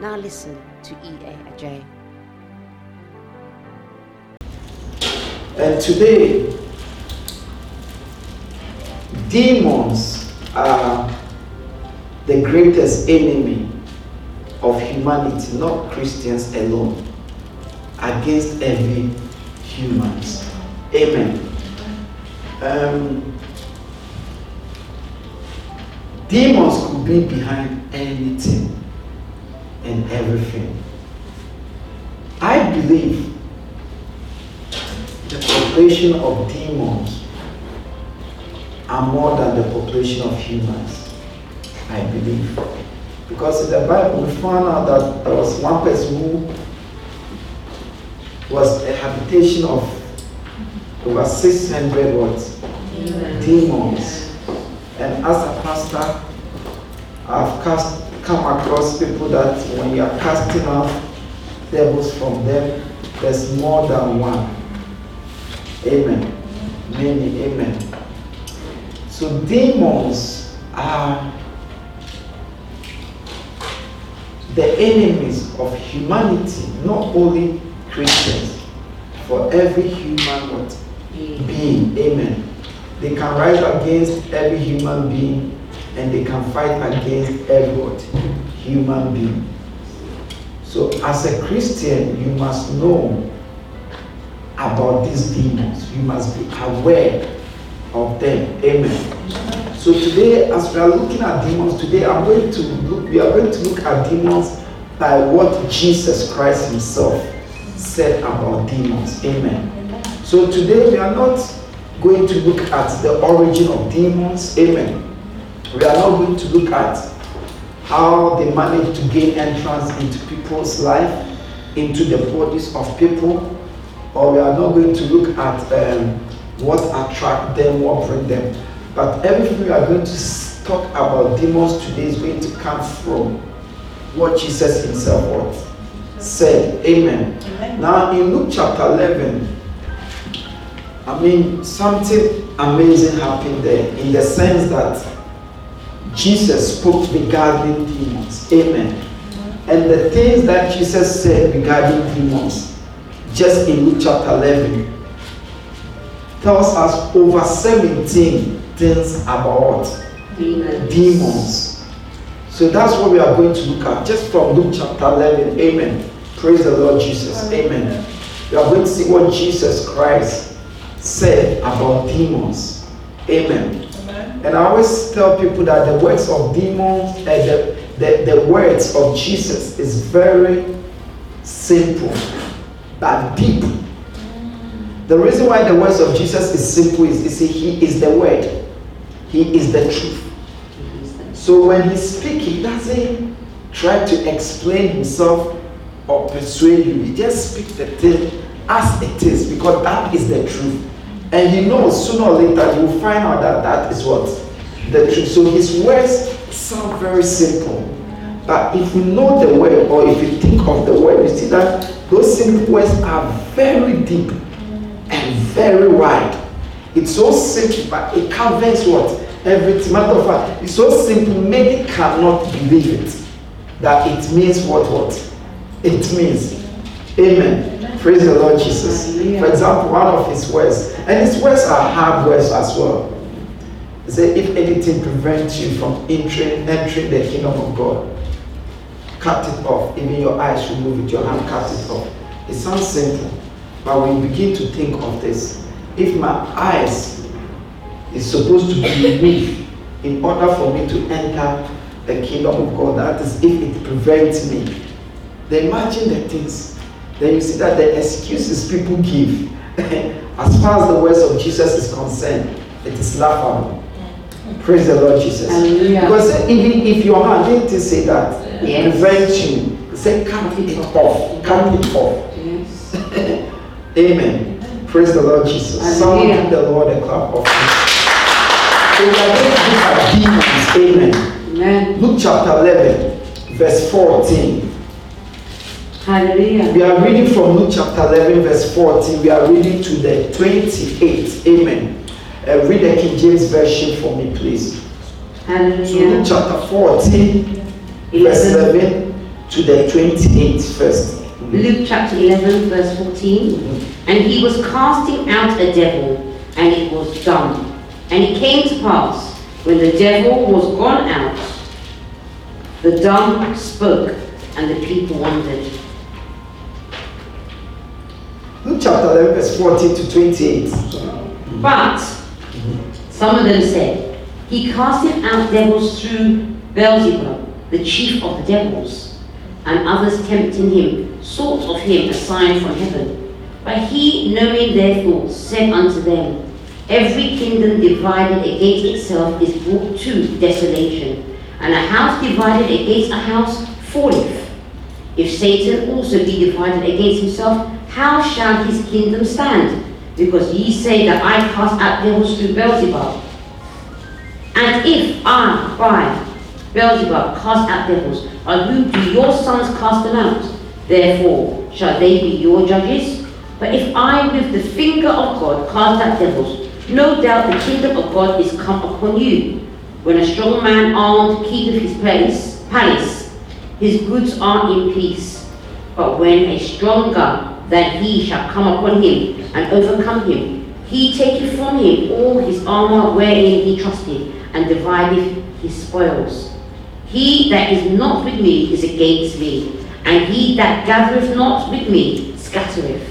Now listen to E.A. Adjei. And today, demons are the greatest enemy of humanity, not Christians alone, against every humans. Amen. Um, demons could be behind anything and everything. I believe the population of demons are more than the population of humans. I believe. Because in the Bible, we found out that there was one person who was a habitation of over 600 what? Demons. Demons. And as a pastor, I've cast, come across people that when you are casting out devils from them, there's more than one. Amen. Many, amen. So demons are the enemies of humanity, not only Christians, for every human what? being. Amen. They can rise against every human being and they can fight against every human being. So as a Christian, you must know about these demons. You must be aware of them. Amen. So today, as we are looking at demons, today I'm going to look, we are going to look at demons by what Jesus Christ Himself said about demons. Amen. So today we are not going to look at the origin of demons. Amen. We are not going to look at how they manage to gain entrance into people's life, into the bodies of people, or we are not going to look at um, what attract them, what bring them. But everything we are going to talk about demons today is going to come from what Jesus Himself what said. Amen. Now in Luke chapter 11, I mean, something amazing happened there in the sense that Jesus spoke regarding demons. Amen. And the things that Jesus said regarding demons, just in Luke chapter 11, tells us over 17 things about? Demons. demons. So that's what we are going to look at just from Luke chapter 11. Amen. Praise the Lord Jesus. Amen. We are going to see what Jesus Christ said about demons. Amen. And I always tell people that the words of demons and the, the, the words of Jesus is very simple but deep. The reason why the words of Jesus is simple is, you see, he is the word. He is the truth. So when he speaks, he doesn't try to explain himself or persuade you. He just speaks the thing as it is because that is the truth. And he knows sooner or later you will find out that that is what? The truth. So his words sound very simple. But if you know the word or if you think of the word, you see that those simple words are very deep and very wide. It's so simple, but it covers what? Everything. Matter of fact, it's so simple, many cannot believe it. That it means what what? It means. Amen. Praise the Lord Jesus. For example, one of his words, and his words are hard words as well. He said, if anything prevents you from entering, entering the kingdom of God, cut it off. Even your eyes should move with your hand, cut it off. It sounds simple, but when you begin to think of this, if my eyes is supposed to be removed in order for me to enter the kingdom of God, that is, if it prevents me, then imagine the things. Then you see that the excuses people give, as far as the words of Jesus is concerned, it is laughable. Praise the Lord Jesus. Hallelujah. Because even if your hand didn't say that, Yes. prevent you. Say cut it off. Cut it off. Yes. Amen. Praise the Lord Jesus. Someone Hallelujah. give the Lord a clap of praise. So we are going to look demons. Amen. Amen. Luke chapter 11, verse 14. Hallelujah. We are reading from Luke chapter 11, verse 14. We are reading to the 28. Amen. Uh, read the King James Version for me, please. So Luke chapter 14, verse 11. 11 to the 28 first. Luke chapter 11, verse 14. And he was casting out a devil, and it was dumb. And it came to pass, when the devil was gone out, the dumb spoke, and the people wondered. Luke chapter 11, verse 14 to 28. But some of them said, He casted out devils through Beelzebub, the chief of the devils. And others tempting him sought of him a sign from heaven. But he, knowing their thoughts, said unto them, Every kingdom divided against itself is brought to desolation, and a house divided against a house falleth. If Satan also be divided against himself, how shall his kingdom stand? Because ye say that I cast out devils through Beelzebub. And if I, by Beelzebub, cast out devils, on whom do your sons cast them out? Therefore shall they be your judges. But if I with the finger of God cast out devils, no doubt the kingdom of God is come upon you. When a strong man armed keepeth his place, palace, his goods are in peace. But when a stronger than he shall come upon him and overcome him, he taketh from him all his armour wherein he trusted, and divideth his spoils. He that is not with me is against me, and he that gathereth not with me scattereth.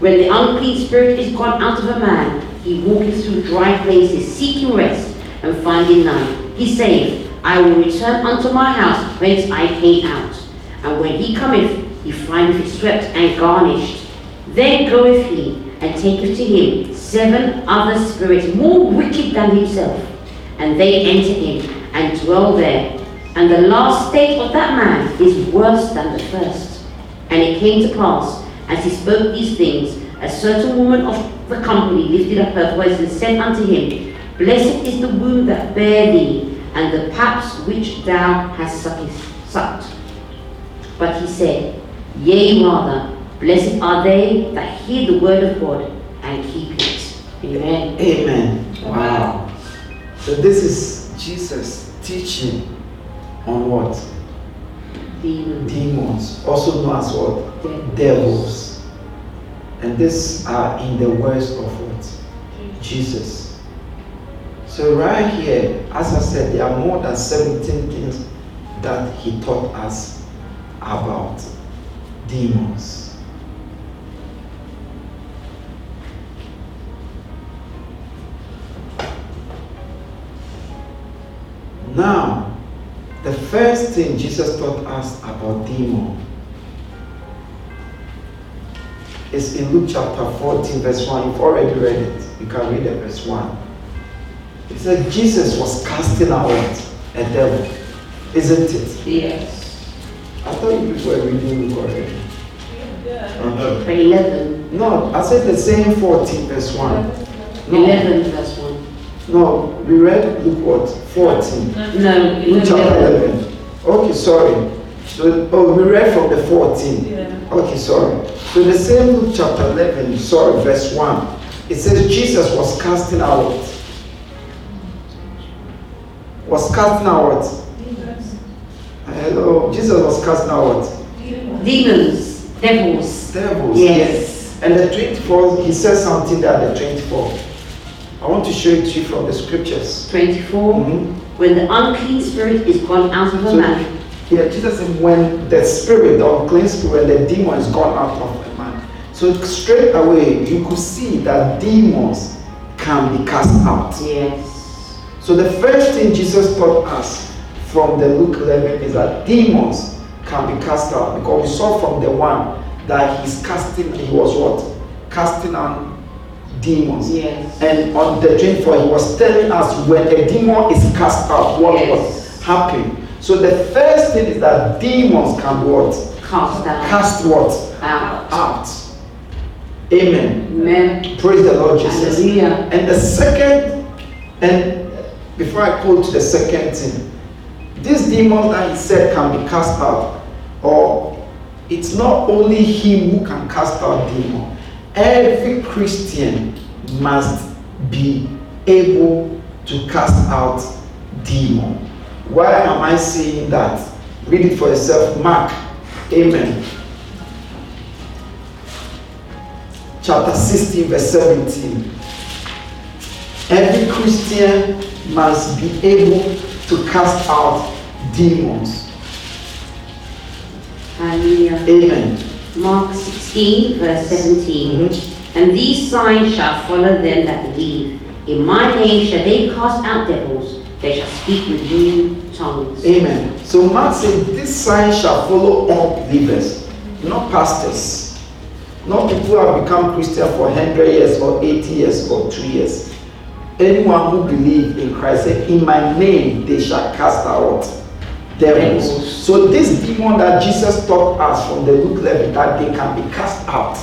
When the unclean spirit is gone out of a man, he walketh through dry places, seeking rest, and finding none. He saith, I will return unto my house whence I came out. And when he cometh, he findeth it swept and garnished. Then goeth he, and taketh to him seven other spirits more wicked than himself. And they enter in, and dwell there. And the last state of that man is worse than the first. And it came to pass, as he spoke these things, a certain woman of the company lifted up her voice and said unto him, Blessed is the womb that bare thee, and the paps which thou hast sucked. But he said, Yea, rather, blessed are they that hear the word of God and keep it. Amen. Amen. Wow. So this is Jesus teaching on what? Demons. Demons, also known as what? Devils. Devils. And these are in the words of what? Jesus. So right here, as I said, there are more than 17 things that he taught us about demons. Now, the first thing Jesus taught us about demon is in Luke chapter 14, verse 1. You've already read it. You can read it, verse 1. It said Jesus was casting out a devil, isn't it? Yes. I thought you were reading correctly. For 11. No, I said the same 14, verse 1. No, 11 verse 1. no, we read Luke what? 14. No, Luke chapter 11. 11. Okay, sorry. So, oh, we read from the 14. Yeah. Okay, sorry. So the same Luke chapter 11, sorry, verse 1. It says Jesus was casting out. Was casting out. Hello. Jesus was casting out Demons, Demons. devils. devils. Yes. And the 24, he says something there, the 24. I want to show it to you from the scriptures. 24. Mhm. When the unclean spirit is gone out of a So, man, yeah, Jesus said, when the spirit, the unclean spirit, the demon is gone out of a man. So straight away, you could see that demons can be cast out. yes. So the first thing Jesus taught us from the Luke 11 is that demons can be cast out because we saw from the one that he's casting, he was what? Casting out demons. Yes. And on the 24, he was telling us when a demon is cast out, what Yes. was happening. So the first thing is that demons can what? Cast out. Cast what? out. Out. Amen. Amen. Praise the Lord Jesus. Hallelujah. And the second, and before I go to the second thing, this demon that he said can be cast out, or it's not only him who can cast out demon. Every Christian must be able to cast out demon. Why am I saying that? Read it for yourself. Mark. Amen. Chapter 16, verse 17. Every Christian must be able to cast out demons. Hallelujah. Amen. Mark 16, verse 17. Mhm. And these signs shall follow them that believe. In my name shall they cast out devils. They shall speak with new tongues. Amen. So Mark said, This sign shall follow all believers, not pastors, not people who have become Christian for 100 years or 80 years or 3 years. Anyone who believes in Christ said, In my name they shall cast out devils. So this demon that Jesus taught us from the Luke 11 that they can be cast out,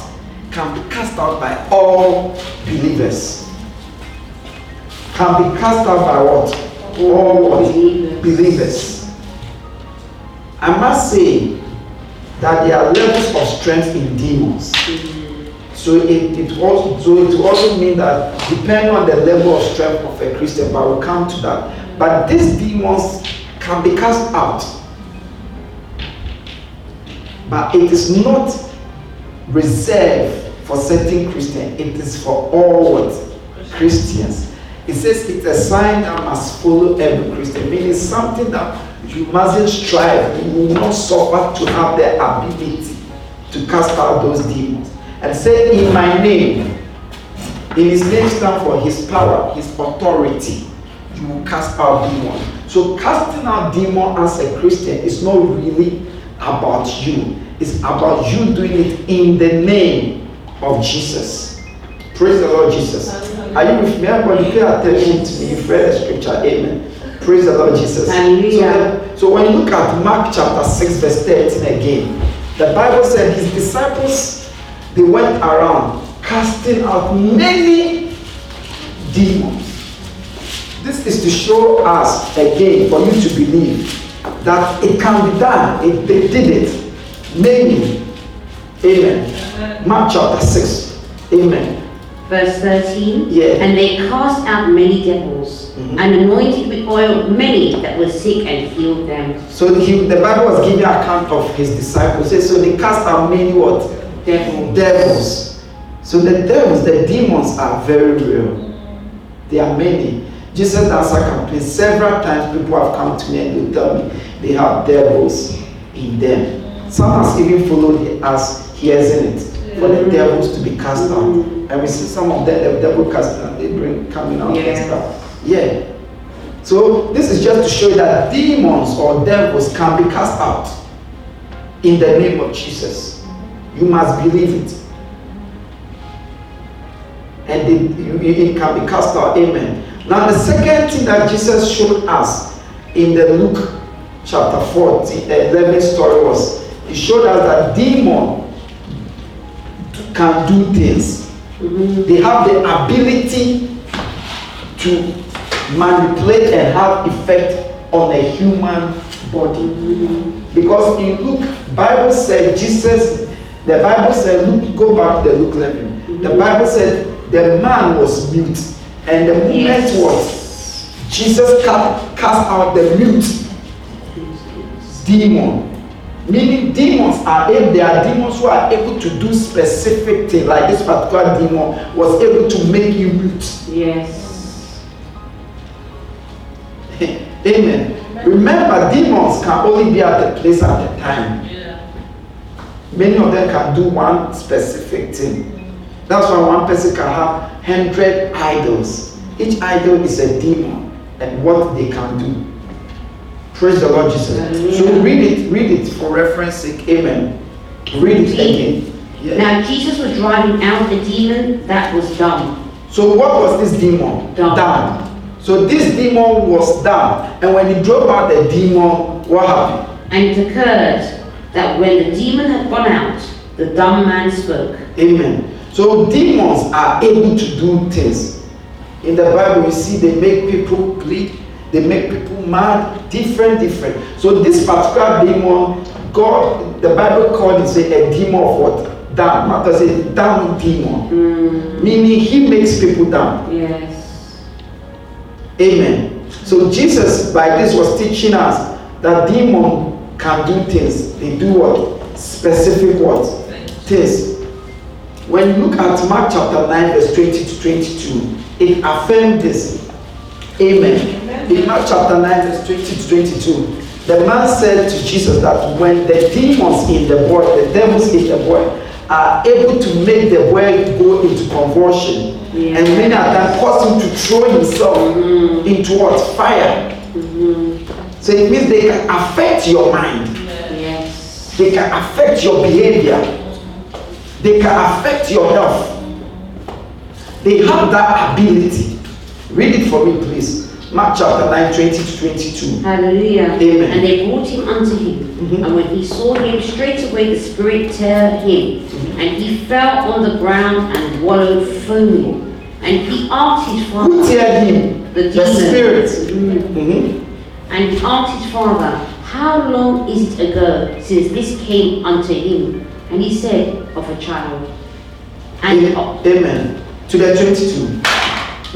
can be cast out by all believers. Can be cast out by what? All what? Believers. believers. I must say that there are levels of strength in demons. So it, it also so it also mean that depending on the level of strength of a Christian, but we'll come to that. But these demons can be cast out. But it is not reserved for certain Christians, it is for all? Christians. It says it's a sign that must follow every Christian, meaning something that you mustn't strive, you will not suffer to have the ability to cast out those demons. And say, In my name, in his name stand for his power, his authority. You will cast out demons. So casting out demon as a Christian is not really about you. It's about you doing it in the name of Jesus. Praise the Lord Jesus. Are you with me? Everybody pay attention to me. You've read the scripture. Amen. Praise the Lord Jesus. Hallelujah. So, so when you look at Mark chapter 6, verse 13 again, the Bible said his disciples they went around casting out many demons. This is to show us again for you to believe that it can be done. It, they did it. Many. Amen. Mark chapter 6. Amen. Verse 13. Yeah. And they cast out many devils Mhm. and anointed with oil many that were sick and healed them. So he, the Bible was giving account of his disciples. So they cast out many what? Devils. Devils. So the devils, the demons are very real. There are many. Jesus answer campaign several times people have come to me and they tell me they have devils in them. Some has even followed us hearing it for the devils to be cast out. Mhm. And we see some of them, the devil cast out, they bring coming out and Yeah. stuff. Yeah. So this is just to show that demons or devils can be cast out in the name of Jesus. You must believe it. And it, it can be cast out. Amen. Now, the second thing that Jesus showed us in the Luke chapter 14, 11 story was he showed us that demon can do things. Mhm. They have the ability to manipulate and have effect on a human body. Because in Luke, Bible said Jesus, the Bible said, Luke, go back to the Luke 11. The Bible said the man was mute. And the moment Yes. was Jesus ca- cast out the mute demon. Meaning demons are able, there are demons who are able to do specific things. Like this particular demon was able to make you mute. Yes. Amen. Remember, demons can only be at a place at a time. Many of them can do one specific thing. That's why one person can have hundred idols. Each idol is a demon and what they can do. Praise the Lord Jesus. So read it, read it for reference sake. Amen. Read it again. Yeah. Now Jesus was driving out the demon that was dumb, So what was this demon? Dumb. So this demon was dumb. And when he drove out the demon, what happened? And it occurred that when the demon had gone out, the dumb man spoke. Amen. So demons are able to do things. In the Bible, you see they make people bleed, they make people mad, different, different. So this particular demon, God, the Bible called it say, a demon of what? Down. Not as a down demon. Mm, Meaning he makes people down. yes. Amen. So Jesus by this was teaching us that demon can do things. They do what? Specific what? Things. When you look at Mark chapter 9, verse 20 to 22, it affirmed this. Amen. In Mark chapter 9, verse 20 to 22, the man said to Jesus that when the demons in the boy, the devils in the boy, are able to make the boy go into convulsion, Yeah. and many a time cause him to throw himself mm-hmm. into what? Fire. Mm-hmm. So it means they can affect your mind. Yes. They can affect your behavior. They can affect your health. They have that ability. Read it for me, please. Mark chapter 9, 20 to 22. Hallelujah. Amen. And they brought him unto him. Mhm. And when he saw him, straightway the spirit tear him. Mm-hmm. And he fell on the ground and wallowed foaming. And he asked his father. Who teared him? The The spirit. Mm. And he asked his father, How long is it ago since this came unto him? And he said, Of a child. And, Amen. To the 22.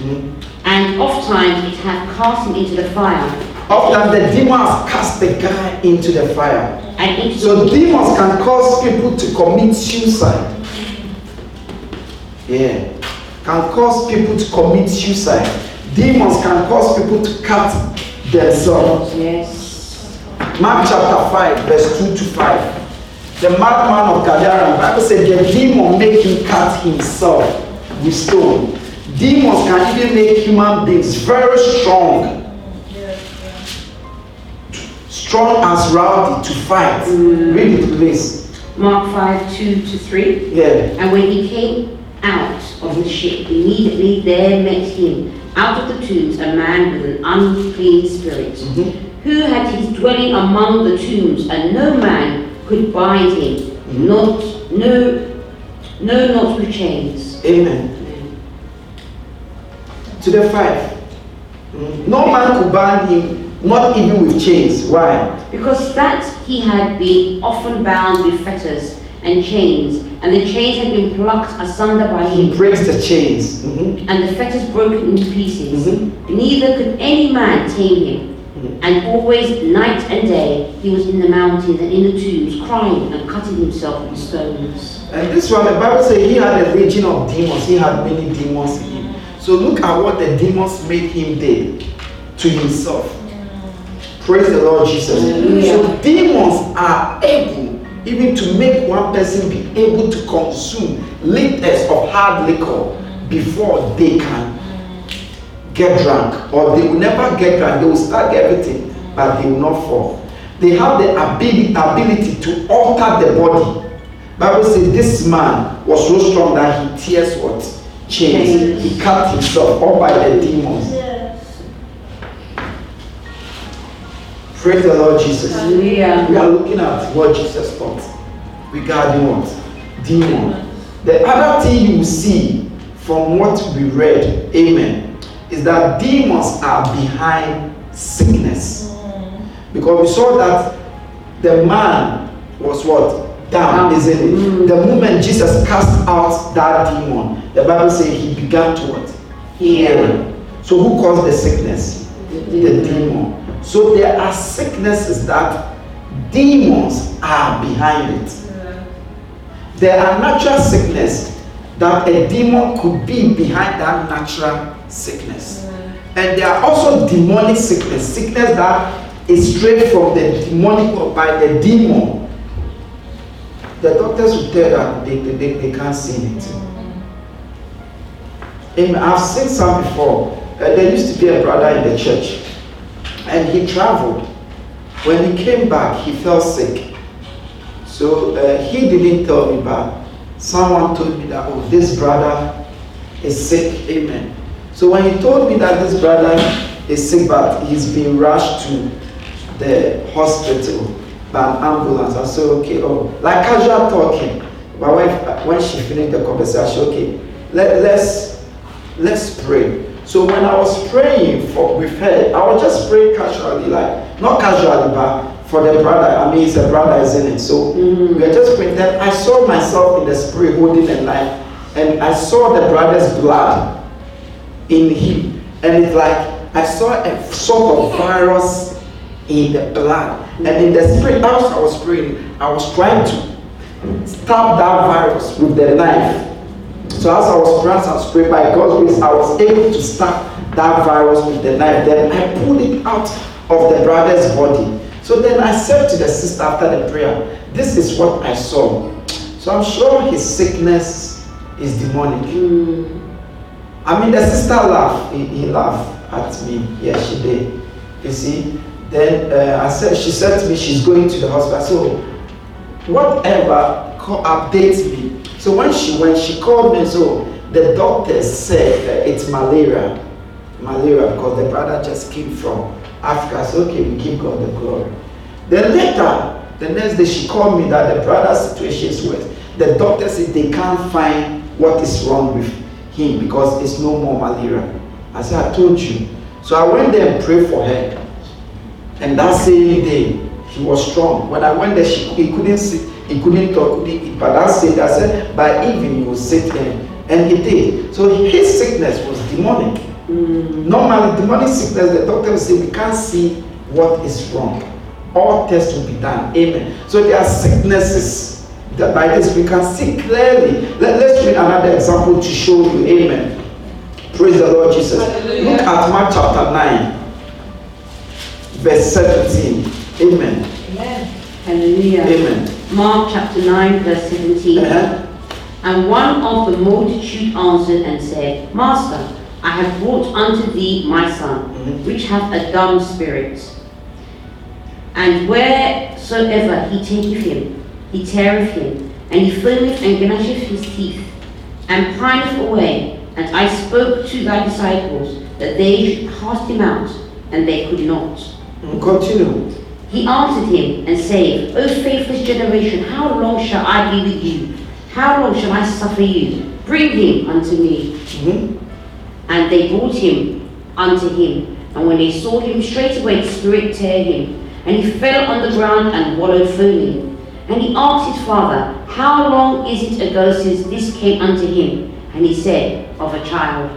Mhm. and oft times it hath cast him into the fire, Often the demon has cast the guy into the fire. and into So the demons can cause people to commit suicide. Yeah. Can cause people to commit suicide. Demons can cause people to cut themselves. Yes. Mark chapter 5, verse 2 to 5. The madman of Gadara, Bible said the demon make him cut himself with stone. Demons can even make human beings very strong. Strong as rowdy to fight. Mm. Read it, please. Mark 5 2 to 3. Yeah. And when he came out of the ship, immediately there met him out of the tombs a man with an unclean spirit, Mhm. who had his dwelling among the tombs, and no man could bind him, not no no not with chains. Amen. To the five. Mm. No man could bind him, not even with chains. Why? Because that he had been often bound with fetters and chains, and the chains had been plucked asunder by him. He breaks the chains. Mhm. and the fetters broken into pieces. Mhm. Neither could any man tame him. Mhm. And always, night and day, he was in the mountains and in the tombs, crying and cutting himself with stones. And this one, the Bible says he had a legion of demons. He had many demons in him. So look at what the demons made him do to himself. Praise the Lord Jesus. Hallelujah. So demons are able even to make one person be able to consume liters of hard liquor before they can get drunk. Or they will never get drunk. They will start everything, but they will not fall. They have the ability, ability to alter the body. Bible says this man was so strong that he tears what? Chains. Chains. He cut himself all by the demons. Praise the Lord Jesus. We Hallelujah. are looking at what Jesus taught regarding what? Demon. The other thing you see from what we read, amen, is that demons are behind sickness. Because we saw that the man was what? Down, isn't it? Mm. The moment Jesus cast out that demon, the Bible says he began to what? Heal. So who caused the sickness? the demon. So there are sicknesses that demons are behind it. There are natural sickness that a demon could be behind that natural sickness. And there are also demonic sickness, sickness that is straight from the demonic or by the demon. The doctors will tell that they, they, they, can't see anything. Amen. I've seen some before. Uh, there used to be a brother in the church, and he traveled. When he came back, he fell sick. So uh, he didn't tell me, but someone told me that, oh, this brother is sick. Amen. So when he told me that this brother is sick, but he's been rushed to the hospital by an ambulance, I said, okay, oh, like casual talking. My wife, when she finished the conversation, okay, let, let's let's pray. So when I was praying for with her, I was just praying casually, like not casually, but for the brother. I mean, it's a brother, isn't it? So mm-hmm. we are just praying. Then I saw myself in the spirit holding a knife, and I saw the brother's blood in him, and it's like I saw a sort of virus in the blood, and in the spirit, as I was praying, I was trying to stop that virus with the knife. So as I was was praying by God's grace, I was able to stop that virus with the knife. Then I pulled it out of the brother's body. So then I said to the sister after the prayer, This is what I saw. So I'm sure his sickness is demonic. Mm. I mean, the sister laughed. He, he, laughed at me. Yeah, she did. You see. Then uh, I said, she said to me, she's going to the hospital. So whatever, update me. So when she when she called me, so the doctor said that it's malaria, malaria because the brother just came from Africa. So okay, we give God the glory. Then later, the next day she called me that the brother's situation is worse. The doctor said they can't find what is wrong with him because it's no more malaria. I said, I told you. So I went there and prayed for her. And that same day, he was strong. When I went there, she, he couldn't see he couldn't talk, eat. But that said, I said, by evening he will sit in. And he did. So his sickness was demonic. Mm. Normally, demonic sickness, the doctor will say, we can't see what is wrong. All tests will be done. Amen. So there are sicknesses that by this we can see clearly. Let, us read another example to show you. Amen. Praise the Lord Jesus. Hallelujah. Look at Mark chapter 9, verse 17. Amen. Amen. Hallelujah. Amen. Mark chapter 9, verse 17. Uh-huh. And one of the multitude answered and said, Master, I have brought unto thee my son, mm-hmm. which hath a dumb spirit. And wheresoever he taketh him, he teareth him, and he foameth and gnasheth his teeth, and pineth away. And I spoke to thy disciples that they should cast him out, and they could not. Continue. He answered him and said, O faithless generation, how long shall I be with you? How long shall I suffer you? Bring him unto me. Mm-hmm. And they brought him unto him. And when they saw him, straightway the spirit tear him. And he fell on the ground and wallowed foaming. And he asked his father, How long is it ago since this came unto him? And he said, Of a child.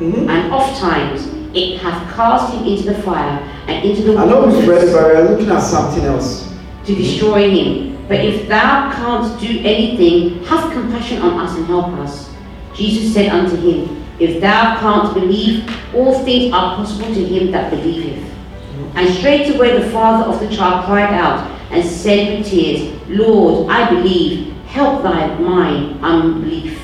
Mm-hmm. And oft times it hath cast him into the fire and into the I know we've read it, but we are looking at something else. To destroy him. But if thou canst do anything, have compassion on us and help us. Jesus said unto him, If thou canst believe, all things are possible to him that believeth. And straightway the father of the child cried out and said with tears, Lord, I believe, help thy mine unbelief.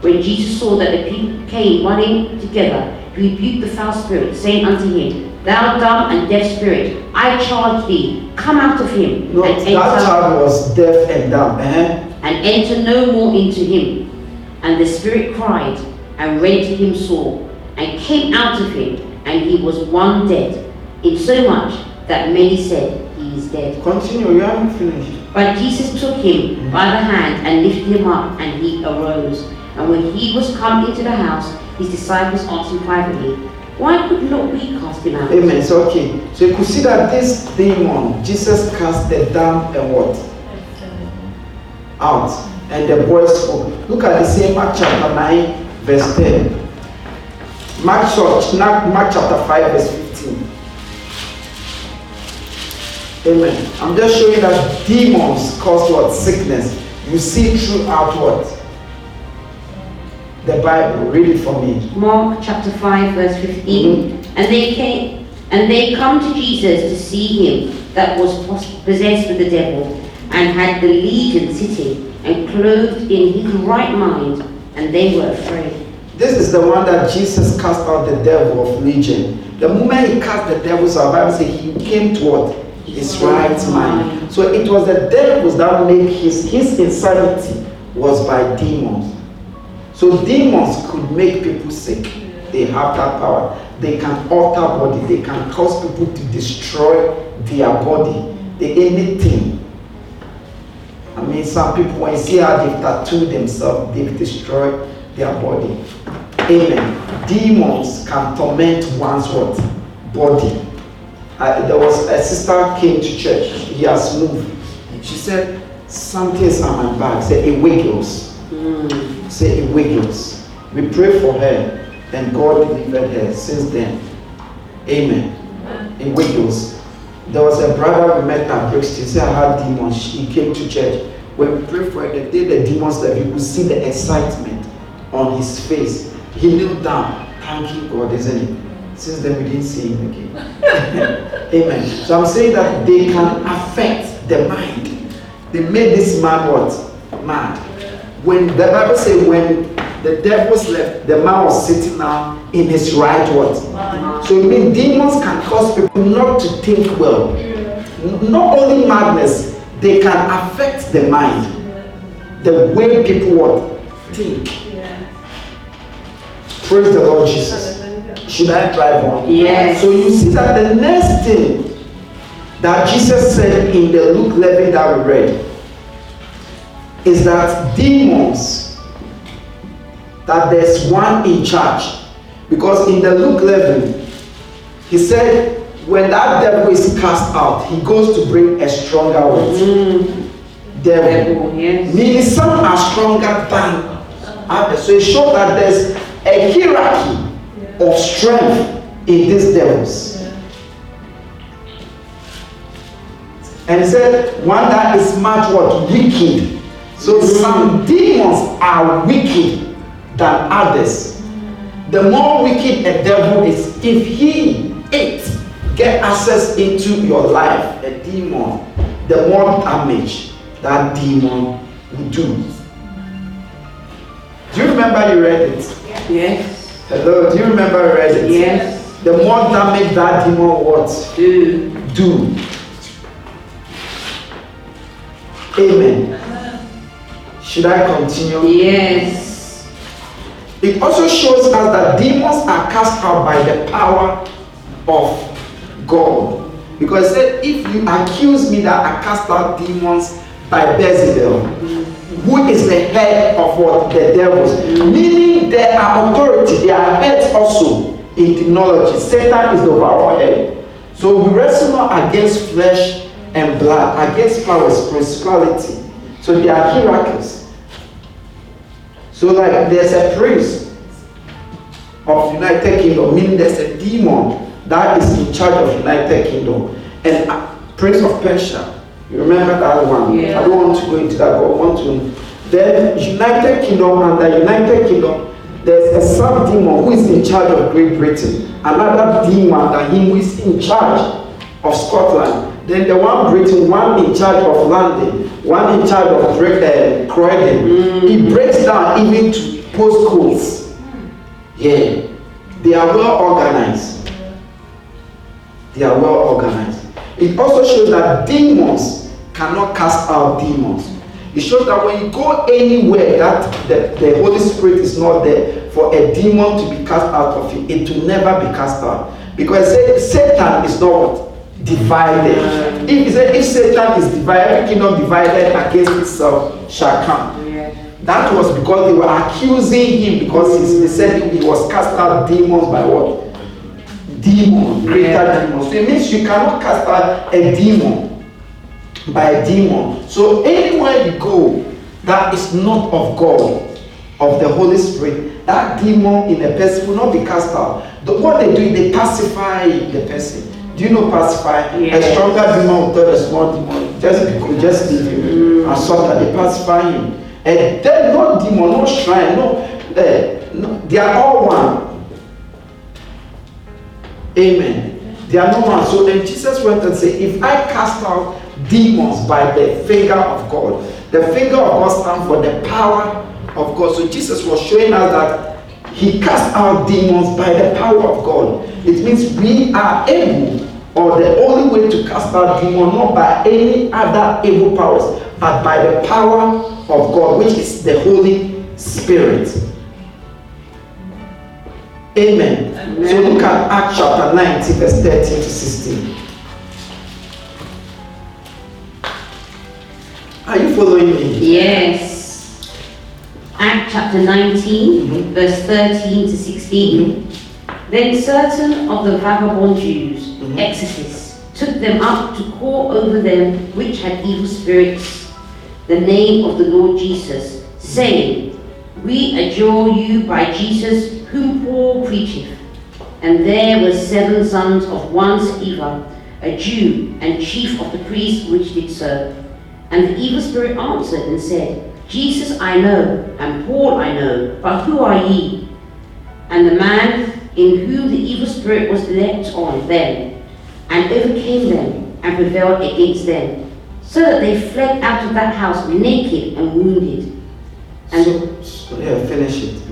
When Jesus saw that the people came running together, he rebuked the foul spirit, saying unto him, Thou dumb and deaf spirit, I charge thee, come out of him. And enter. No, and that child was deaf and dumb. Eh? And enter no more into him. And the spirit cried and rent him sore, and came out of him, and he was one dead, insomuch that many said, He is dead. Continue, you haven't finished. But Jesus took him by the hand and lifted him up, and he arose. And when he was come into the house, his disciples asked him privately, why could not we cast him out? Amen. So okay. So you could see that this demon, Jesus cast the dumb uh, and what? Out. And the boy spoke. Look at the same Mark chapter 9, verse 10. Mark, Mark chapter 5, verse 15. Amen. I'm just showing that demons cause what? Sickness. You see throughout what? The Bible. Read it for me. Mark chapter 5, verse 15. Mm-hmm. And they came and they come to Jesus to see him that was possessed with the devil, and had the legion sitting, and clothed in his right mind, and they were afraid. This is the one that Jesus cast out the devil of legion. The moment he cast the devil, so Bible says he came toward his right mind. So it was the devils that made his his insanity was by demons. So demons could make people sick. They have that power. They can alter body. They can cause people to destroy their body. They anything. I mean, some people when you see how they've tattooed themselves, they've destroyed their body. Amen. Demons can torment one's what? Body. There was a sister came to church. He has moved. She said, something's on my back. Say it wiggles. Mm. Say it wiggles. We pray for her and God delivered her since then. Amen. It wiggles. There was a brother we met at Brixton. He said I had demons. He came to church. When we prayed for her, the day the demons left, you could see the excitement on his face. He knelt down, thanking God, isn't it? Since then, we didn't see him again. Amen. So I'm saying that they can affect the mind. They made this man what? Mad. When the Bible says when the devils left, the man was sitting now in his right what? So it means demons can cause people not to think well. Not only madness, they can affect the mind. The way people what? Think. Praise the Lord Jesus. Should I drive on? Yes. So you see that the next thing that Jesus said in the Luke 11 that we read is that demons, that there's one in charge. Because in the Luke 11, he said, when that devil is cast out, he goes to bring a stronger one. Mm. Devil. yes. Meaning some are stronger than others. So it shows that there's a hierarchy of strength in these devils. And he said, one that is much what? Wicked. So some demons are wicked than others. The more wicked a devil is, if he, it, get access into your life, a demon, the more damage that demon will do. Do you remember you read it? Yes. Hello, do you remember I read it? Yes. The more damage that demon what? Do. Do. Amen. Should I continue? Yes. It also shows us that demons are cast out by the power of God. Because if you accuse me that I cast out demons by Beelzebub, who is the head of what the devils meaning they are authority they are heads also in technology satan is the overall head so we wrestle not against flesh and blood against powers principality so they are hierarchies so like there's a prince of united kingdom meaning there's a demon that is in charge of united kingdom and prince of persia you remember that one? Yeah. I don't want to go into that, but I want to. Then United Kingdom and the United Kingdom, there's a sub demon who is in charge of Great Britain. Another demon than him who is in charge of Scotland. Then the one Britain, one in charge of London, one in charge of uh, Croydon. Mm. It breaks down even to postcodes. Yeah. They are well organized. They are well organized. It also shows that demons cannot cast out demons. It shows that when you go anywhere that the, the Holy Spirit is not there for a demon to be cast out of you, it will never be cast out. Because Satan is not divided. Mm. If, if Satan is divided, every kingdom divided against itself shall come. That was because they were accusing him because they said he was cast out demons by what? demon, greater yeah. demon. So it means you cannot cast out a demon by a demon. So anywhere you go that is not of God, of the Holy Spirit, that demon in a person will not be cast out. The, what they do is they pacify the person. Do you know pacify? Yeah. A stronger demon will tell a small demon, just because just leave him mm. and sort that they pacify him. And then no demon, no shrine, no, uh, no, they are all one. Amen. They are no one. So then Jesus went and said, If I cast out demons by the finger of God, the finger of God stands for the power of God. So Jesus was showing us that he cast out demons by the power of God. It means we are able, or the only way to cast out demons, not by any other evil powers, but by the power of God, which is the Holy Spirit. Amen. Amen. So look at Acts chapter 19, verse 13 to 16. Are you following me? Yes. Act chapter 19, mm-hmm. verse 13 to 16. Mm-hmm. Then certain of the vagabond Jews. Exorcists, took them up to call over them which had evil spirits the name of the Lord Jesus, saying, We adjure you by Jesus whom Paul preacheth. And there were seven sons of one Sceva, a Jew, and chief of the priests which did so. And the evil spirit answered and said, Jesus I know, and Paul I know, but who are ye? And the man in whom the evil spirit was leapt on them, and overcame them, and prevailed against them, so that they fled out of that house naked and wounded. And so, yeah, finish it.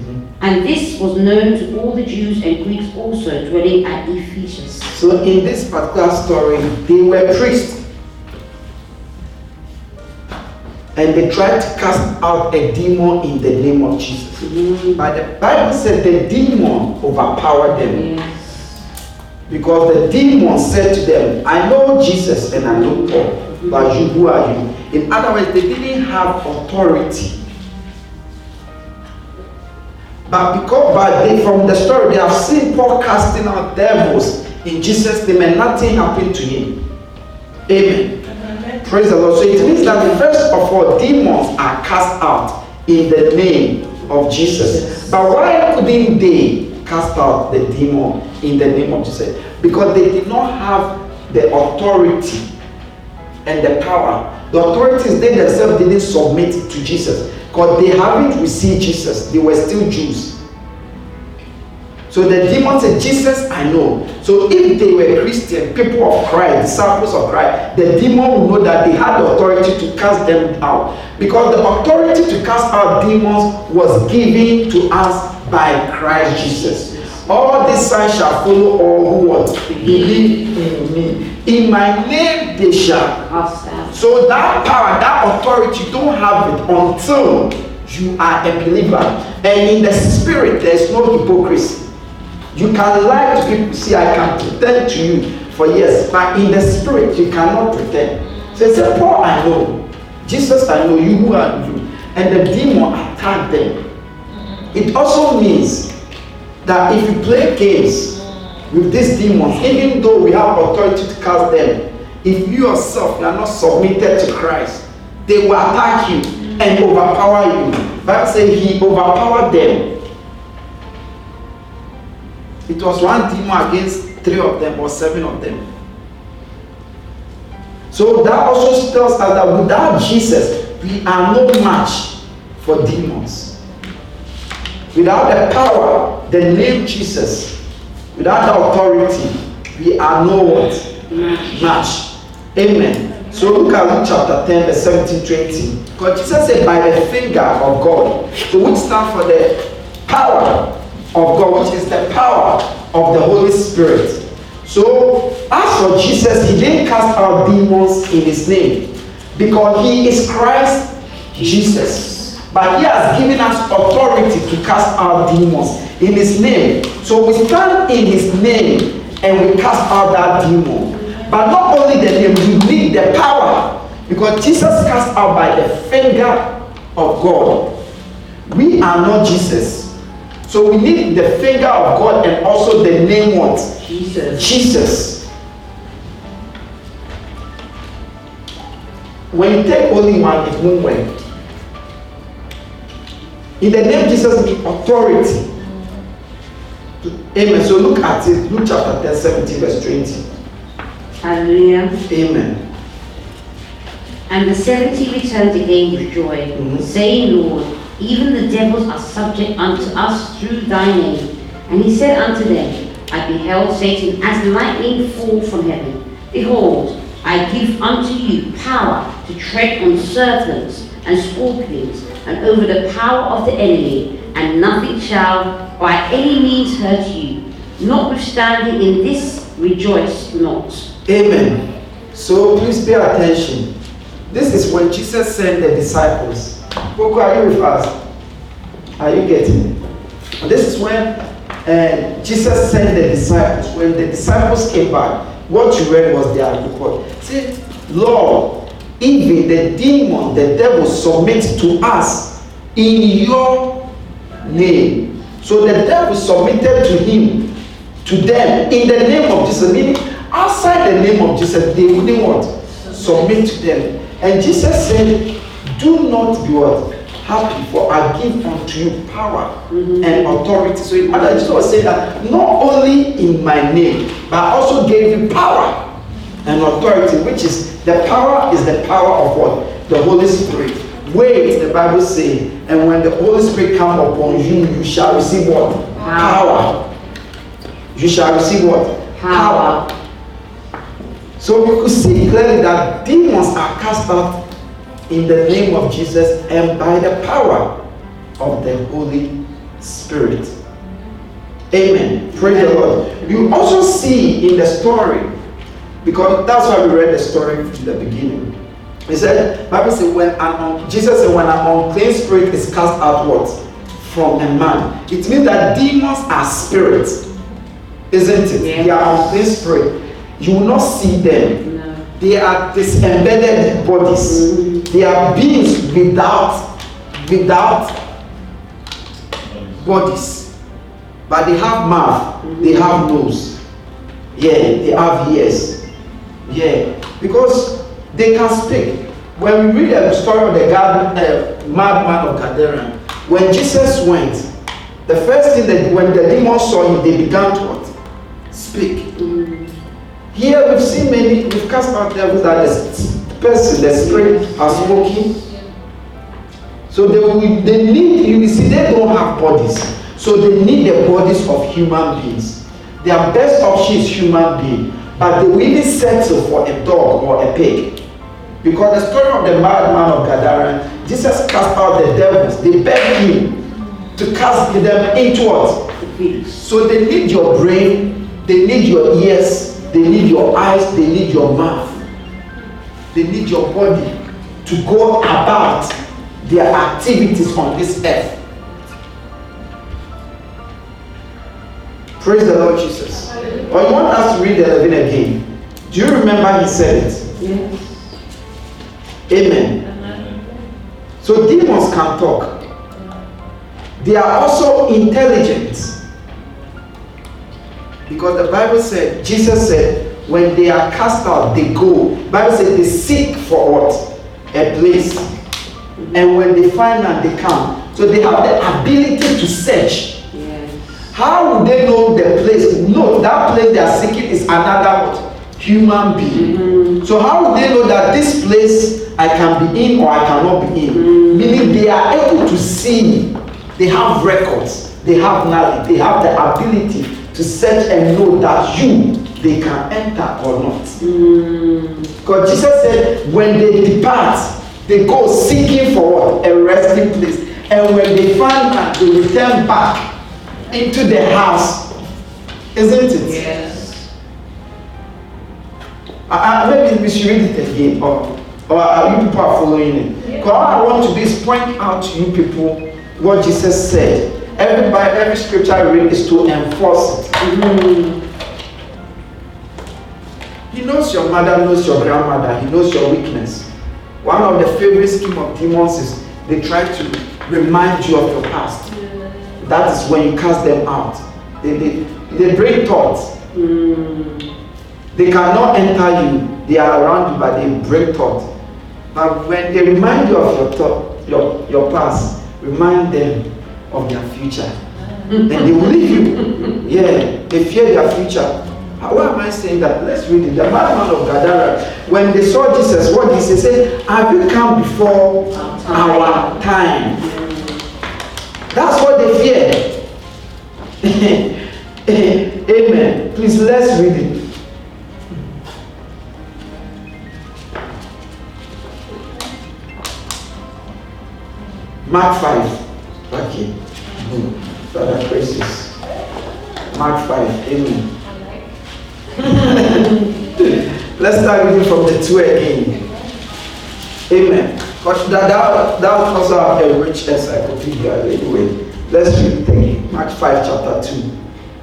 And this was known to all the Jews and Greeks also dwelling at Ephesus. So in this particular story, they were priests. And they tried to cast out a demon in the name of Jesus. Mm-hmm. But the Bible said the demon overpowered them. Yes. Because the demon said to them, I know Jesus and I know Paul, but you, who are you? In other words, they didn't have authority but because but they, from the story they have seen Paul casting out devils in Jesus' name and nothing happened to him. Amen. Amen. Praise the Lord. So it means that first of all, demons are cast out in the name of Jesus. But why couldn't they cast out the demon in the name of Jesus? Because they did not have the authority and the power. The authorities they themselves didn't submit to Jesus. Because they haven't received Jesus, they were still Jews. So the demon said, Jesus, I know. So if they were Christian, people of Christ, disciples of Christ, the demon would know that they had the authority to cast them out. Because the authority to cast out demons was given to us by Christ Jesus. All these signs shall follow all who want believe in me. In my name they shall So that power, that authority, you don't have it until you are a believer. And in the spirit, there's no hypocrisy. You can lie to people, see, I can pretend to you for years, but in the spirit, you cannot pretend. So say, Paul, I know. Jesus, I know you who are you. And the demon attacked them. It also means that if you play games with these demons, even though we have authority to cast them, if you yourself are not submitted to Christ, they will attack you and overpower you. Bible says he overpowered them. It was one demon against three of them or seven of them. So that also tells us that without Jesus, we are no match for demons. Without the power, the name Jesus, without the authority, we are no what? Match. Amen. So look at Luke chapter 10, verse 17, 20. Because Jesus said, by the finger of God. So which stands for the power of God, which is the power of the Holy Spirit. So as for Jesus, he didn't cast out demons in his name. Because he is Christ Jesus. But he has given us authority to cast out demons in his name. So we stand in his name and we cast out that demon. But not only the name, we need the power. Because Jesus cast out by the finger of God. We are not Jesus. So we need the finger of God and also the name what? Jesus. Jesus. When you take only one, it won't work. In the name of Jesus, be authority. Amen. So look at it. Luke chapter 10, 17, verse 20. Hallelujah. Amen. And the seventy returned again with joy, mm-hmm. saying, Lord, even the devils are subject unto us through thy name. And he said unto them, I beheld Satan as lightning fall from heaven. Behold, I give unto you power to tread on serpents and scorpions and over the power of the enemy, and nothing shall by any means hurt you. Notwithstanding, in this rejoice not. Amen. So please pay attention. This is when Jesus sent the disciples. Boko, are you with us? Are you getting it? This is when and Jesus sent the disciples. When the disciples came back, what you read was their report. Say, Lord, even the demon, the devil submits to us in your name. So the devil submitted to him, to them, in the name of Jesus. Meaning, outside the name of Jesus, they wouldn't what? Submit to them. And Jesus said, Do not be what? happy for I give unto you power mm-hmm. and authority. So in other Jesus was saying that not only in my name, but I also gave you power and authority, which is the power is the power of what? The Holy Spirit. Wait, the Bible says, and when the Holy Spirit come upon you, you shall receive what? Power. You shall receive what? Power. power. So we could see clearly that demons are cast out in the name of Jesus and by the power of the Holy Spirit. Amen. Praise the Lord. You also see in the story, because that's why we read the story from the beginning. He said, Bible says when an Jesus said when an unclean spirit is cast out what? From a man. It means that demons are spirits. Isn't it? Yeah. They are unclean spirit. You will not see them. No. They are disembedded bodies. Mm-hmm. They are beings without without bodies. But they have mouth, they have nose. Yeah, they have ears. Yeah, because they can speak. When we read the story of the garden, uh, madman of Gadara, when Jesus went, the first thing that when the demons saw him, they began to what? Speak. Mm. Here we've seen many, we've cast out devils that person, the spirit has spoken. So they will, they need, you see, they don't have bodies. So they need the bodies of human beings. Their best option is human being. But they will even settle for a dog or a pig. Because the story of the madman of Gadara, Jesus cast out the devils. They begged him to cast them into what? So they need your brain, they need your ears, they need your eyes, they need your mouth. They need your body to go about their activities on this earth. Praise the Lord Jesus. But I want us to read the 11 again. Do you remember he said it? Yes. Amen. Amen. So demons can talk. They are also intelligent. Because the Bible said, Jesus said, when they are cast out, they go. Bible says they seek for what? A place. And when they find out, they come. So they have the ability to search. How would they know the place? No, that place they are seeking is another what? human being. Mm-hmm. So how would they know that this place I can be in or I cannot be in? Mm-hmm. Meaning they are able to see. They have records. They have knowledge. They have the ability to search and know that you they can enter or not. Mm. Because Jesus said, when they depart, they go seeking for what? A resting place. And when they find that, they return back into the house. Isn't it? Yes. Uh, maybe we should read it again, or, or are you people are following it? Because yeah. all I want to do is point out to you people what Jesus said. Every, by every scripture I read is to enforce it. Mm-hmm. He knows your mother, knows your grandmother, he knows your weakness. One of the favorite scheme of demons is they try to remind you of your past. That is when you cast them out. They, they, they bring thoughts. Mm. They cannot enter you. They are around you, but they bring thoughts. But when they remind you of your thought, your, your past, remind them of their future. and they will leave you. Yeah, they fear their future. Why am I saying that? Let's read it. The madman of Gadara, when they saw Jesus, what did he say Have you come before our time? That's what they fear. Amen. Please let's read it. Mark 5. Okay. Brother Precious. Mark 5. Amen. Let's start reading from the two again. Amen. But that, that, that also a rich encyclopedia anyway. Let's read again. Mark 5, chapter 2.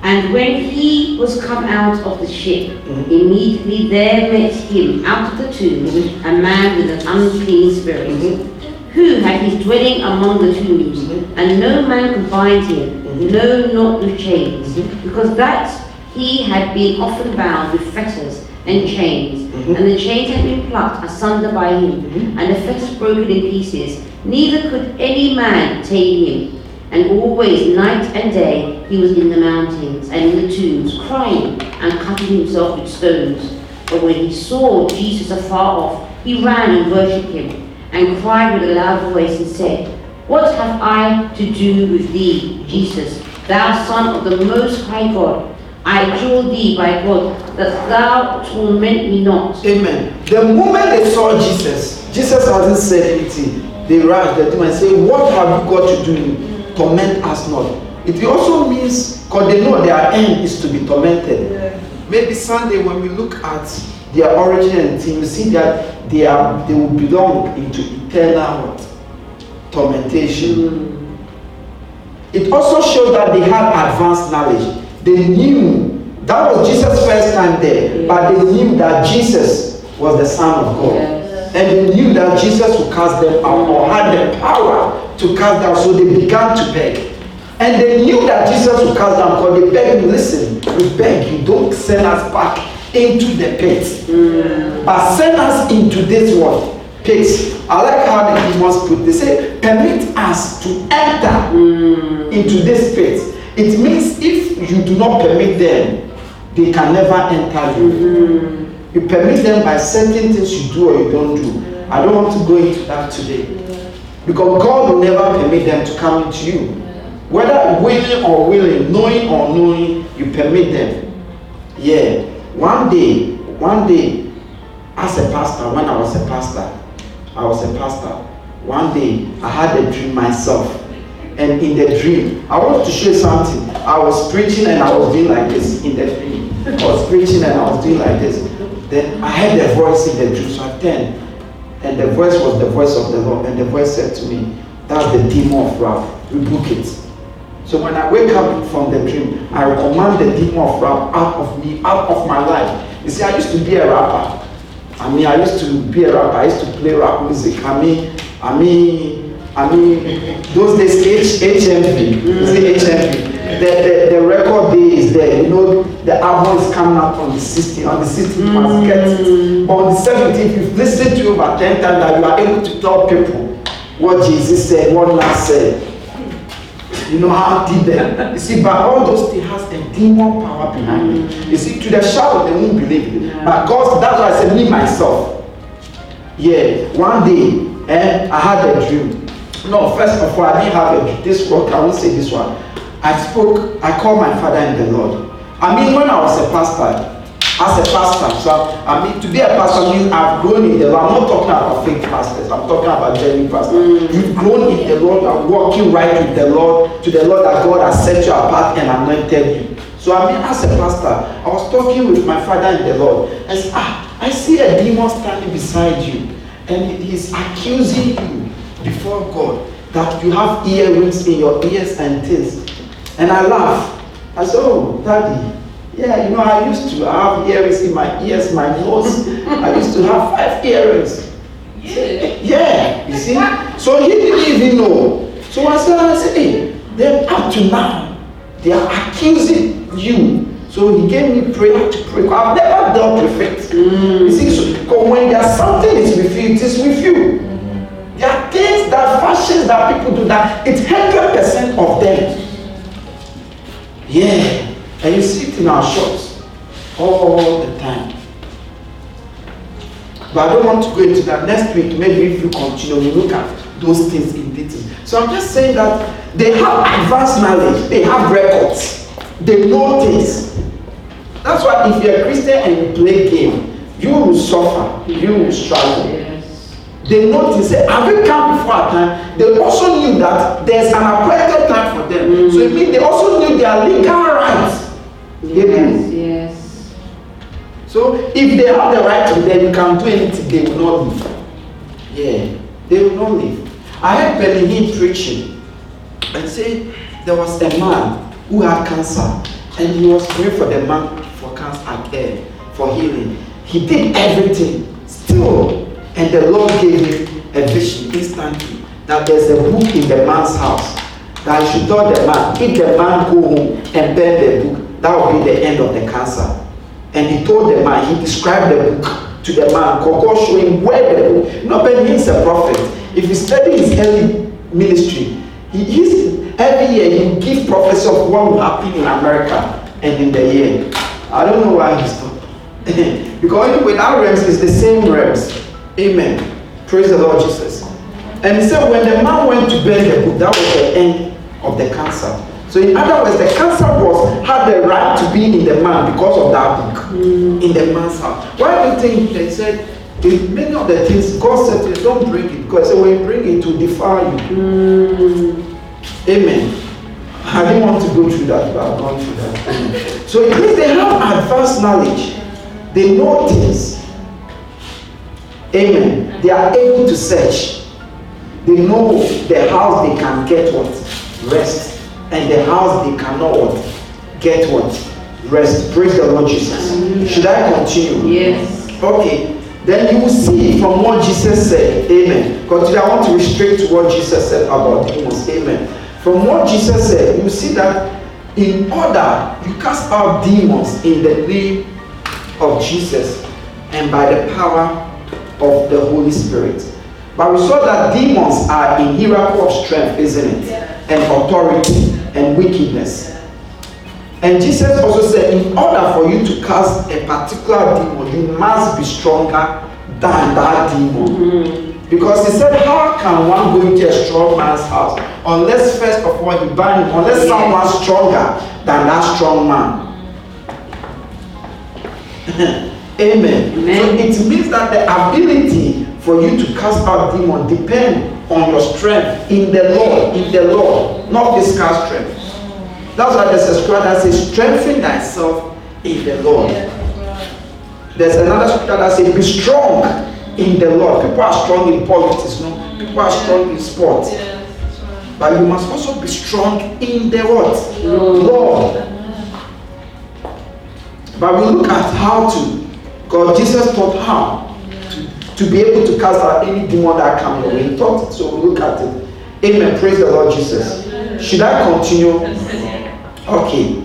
And when he was come out of the ship, Mhm. immediately there met him out of the tomb a man with an unclean spirit, Mhm. who had his dwelling among the tombs, Mhm. and no man could bind him, Mhm. no, not with chains, Mhm. because that he had been often bound with fetters and chains. And the chains had been plucked asunder by him, Mhm. and the fetters broken in pieces. Neither could any man tame him. And always, night and day, he was in the mountains and in the tombs, crying and cutting himself with stones. But when he saw Jesus afar off, he ran and worshipped him, and cried with a loud voice and said, What have I to do with thee, Jesus, thou Son of the Most High God? I adjure thee by God that thou torment me not. Amen. The moment they saw Jesus, Jesus hasn't said anything. They rushed the demon and say, What have you got to do? Torment us not. It also means, because they know their end is to be tormented. Maybe Sunday when we look at their origin and thing, we see that they are they will belong into eternal what? tormentation. It also shows that they had advanced knowledge. They knew that was Jesus' first time there, but they knew that Jesus was the Son of God. And they knew that Jesus would cast them out or had the power to cast them, so they began to beg. And they knew that Jesus would cast them because they begged him, listen, we beg you, don't send us back into the pit, but send us into this one. Pit. I like how the demons put. They say, permit us to enter into this pit. It means if you do not permit them, they can never enter you. Mm-hmm. You permit them by certain things you do or you don't do. I don't want to go into that today. Because God will never permit them to come into you. Whether willing or willing, knowing or knowing, you permit them. Yeah. One day, one day, as a pastor, when I was a pastor, I was a pastor. One day, I had a dream myself. And in the dream, I want to show you something. I was preaching and I was doing like this in the dream. I was preaching and I was doing like this. Then I heard a voice in the dream, so I turned. And the voice was the voice of the Lord. And the voice said to me, That's the demon of wrath. Rebuke it. So when I wake up from the dream, I command the demon of rap out of me, out of my life. You see, I used to be a rapper. I mean, I used to be a rapper. I used to play rap music. I mean, I mean, I mean, those days H HMV, you see HMV. The, the, the record day is there. You know, the album is coming out on the 16th. On the 16th, you must get it. But on the 17th, you've listened to over 10 times that you are able to tell people what Jesus said, what God said. You know how deep them. You see, but all those things has a demon power behind it. You see, to the shadow, they won't believe it. But God, that's why I said, me myself. Yeah, one day, eh, I had a dream. No, first of all, I didn't have a. This one, I won't say this one. I spoke, I called my father in the Lord. I mean, when I was a pastor, as a pastor, so I mean, to be a pastor means I've grown in the Lord. I'm not talking about fake pastors. I'm talking about genuine pastors. You've grown in the Lord. You're walking right with the Lord, to the Lord that God has set you apart and anointed you. So I mean, as a pastor, I was talking with my father in the Lord. I said, ah, I see a demon standing beside you, and he- he's accusing you before God that you have earrings in your ears and things. And I laugh. I said, oh, daddy, yeah, you know, I used to have earrings in my ears, my nose. I used to have five earrings. Yeah, yeah, you see? So he didn't even know. So I said, I said, hey, then up to now, they are accusing you. So he gave me prayer to pray. I've never dealt with it. You see, so, because when there's something is with you, it is with you. There are things that fashions that people do that it's hundred percent of them. Yeah, and you see it in our shops all the time. But I don't want to go into that. Next week, maybe if we continue, we look at those things in detail. So I'm just saying that they have advanced knowledge, they have records, they know things. That's why if you're a Christian and you play game, you will suffer, you will struggle. Yes. They things. Say, have you come before a time? They also knew that there's an appointed time for them. So it means they also knew their legal rights. Yes, knew. yes. So if they have the right to them, you can do anything, they will not leave. Yeah, they will not leave. I heard Benny Hinn preaching and say there was a man who had cancer And he was praying for the man for cancer, uh, for healing. He did everything still. And the Lord gave him a vision instantly that there's a book in the man's house. That I should tell the man, if the man go home and burn the book, that will be the end of the cancer. And he told the man, he described the book to the man, Koko showing where the book, not when he's a prophet. If you study his early ministry, he, he's, every year he give prophecy of what will happen in America and in the year. I don't know why he stopped. because anyway, that realms is the same realms. Amen. Praise the Lord Jesus. And he said when the man went to book, that was the end of the cancer. So in other words, the cancer was had the right to be in the man because of that book mm. in the man's house. Why do you think they said in many of the things God said don't bring it because when you bring it to defile you. Mm. Amen. I didn't want to go through that, but I've gone through that. so case they have advanced knowledge, they know things. Amen. They are able to search. They know the house they can get what? Rest. And the house they cannot what? Get what? Rest. Praise the Lord Jesus. Should I continue? Yes. Okay. Then you will see from what Jesus said. Amen. Because Continue. I want to restrict to what Jesus said about demons. Amen. From what Jesus said, you see that in order you cast out demons in the name of Jesus and by the power of the Holy Spirit. But we saw that demons are in hierarchy of strength, isn't it? Yeah. And authority and wickedness. And Jesus also said, in order for you to cast a particular demon, you must be stronger than that demon. Mm-hmm. Because he said, how can one go into a strong man's house unless first of all he bind him, unless yeah. someone stronger than that strong man? Amen. Amen. So it means that the ability for you to cast out demon depend on your strength in the Lord, in the Lord, not physical strength. That's why there's a scripture that says, strengthen thyself in the Lord. There's another scripture that says, be strong in the Lord. People are strong in politics, no? People are strong in sports. But you must also be strong in the what? Lord. But we look at how to. God, Jesus taught how to, to be able to cast out any demon that comes your way. He taught it. So look at it. Amen. Praise the Lord Jesus. Should I continue? Okay.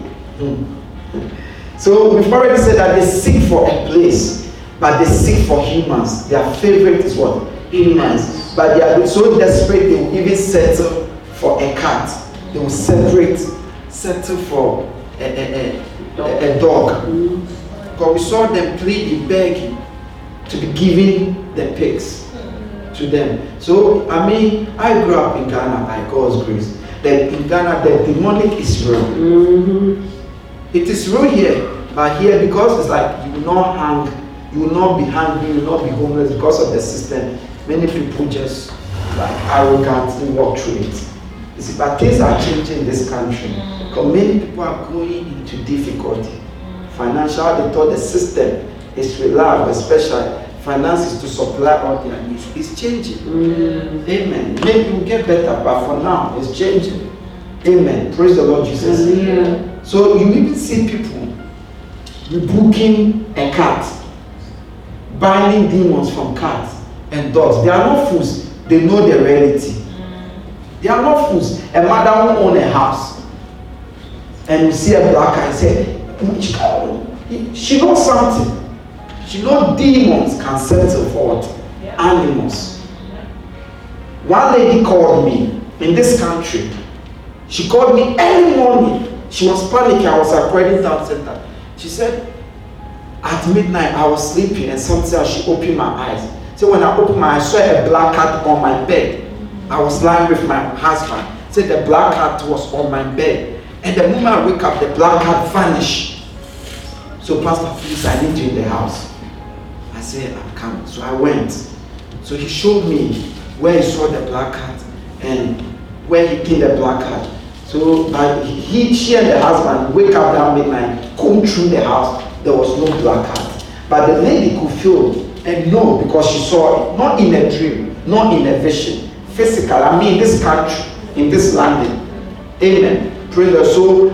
So we've already said that they seek for a place, but they seek for humans. Their favorite is what? Humans. But they are so desperate they will even settle for a cat. They will separate, settle for a, a, a, a dog. Because we saw them pleading, begging to be given the pigs to them. So I mean, I grew up in Ghana by God's grace that in Ghana the demonic is real. Mm-hmm. It is real here, but here because it's like you will not hang, you will not be hungry, you will not be homeless because of the system. Many people just like arrogantly walk through it. You see, but things are changing in this country because many people are going into difficulty. Financial, they thought the system is reliable, especially finances to supply all their needs. It's changing. Mm. Amen. Maybe we'll get better, but for now, it's changing. Amen. Praise the Lord Jesus. Mm. So you even see people rebuking a cat, binding demons from cats and dogs. They are not fools. They know the reality. They are not fools. A mother who own a house and you see a black guy say, she knows something. You know, demons can settle for what? Animals. One lady called me in this country. She called me early morning. She was panicking. I was at Credit Town Center. She said, at midnight, I was sleeping and something she opened my eyes. So when I opened my eyes, I saw a black cat on my bed. I was lying with my husband. Said the black cat was on my bed. And the moment I wake up, the black cat vanished. So Pastor, please, I need you in the house. I said, I'm coming. So I went. So he showed me where he saw the black cat and where he killed the black cat. So he, she and the husband wake up that midnight, come through the house. There was no black cat. But the lady could feel and know because she saw it, not in a dream, not in a vision, physical. I mean, in this country, in this landing. Amen. The soul.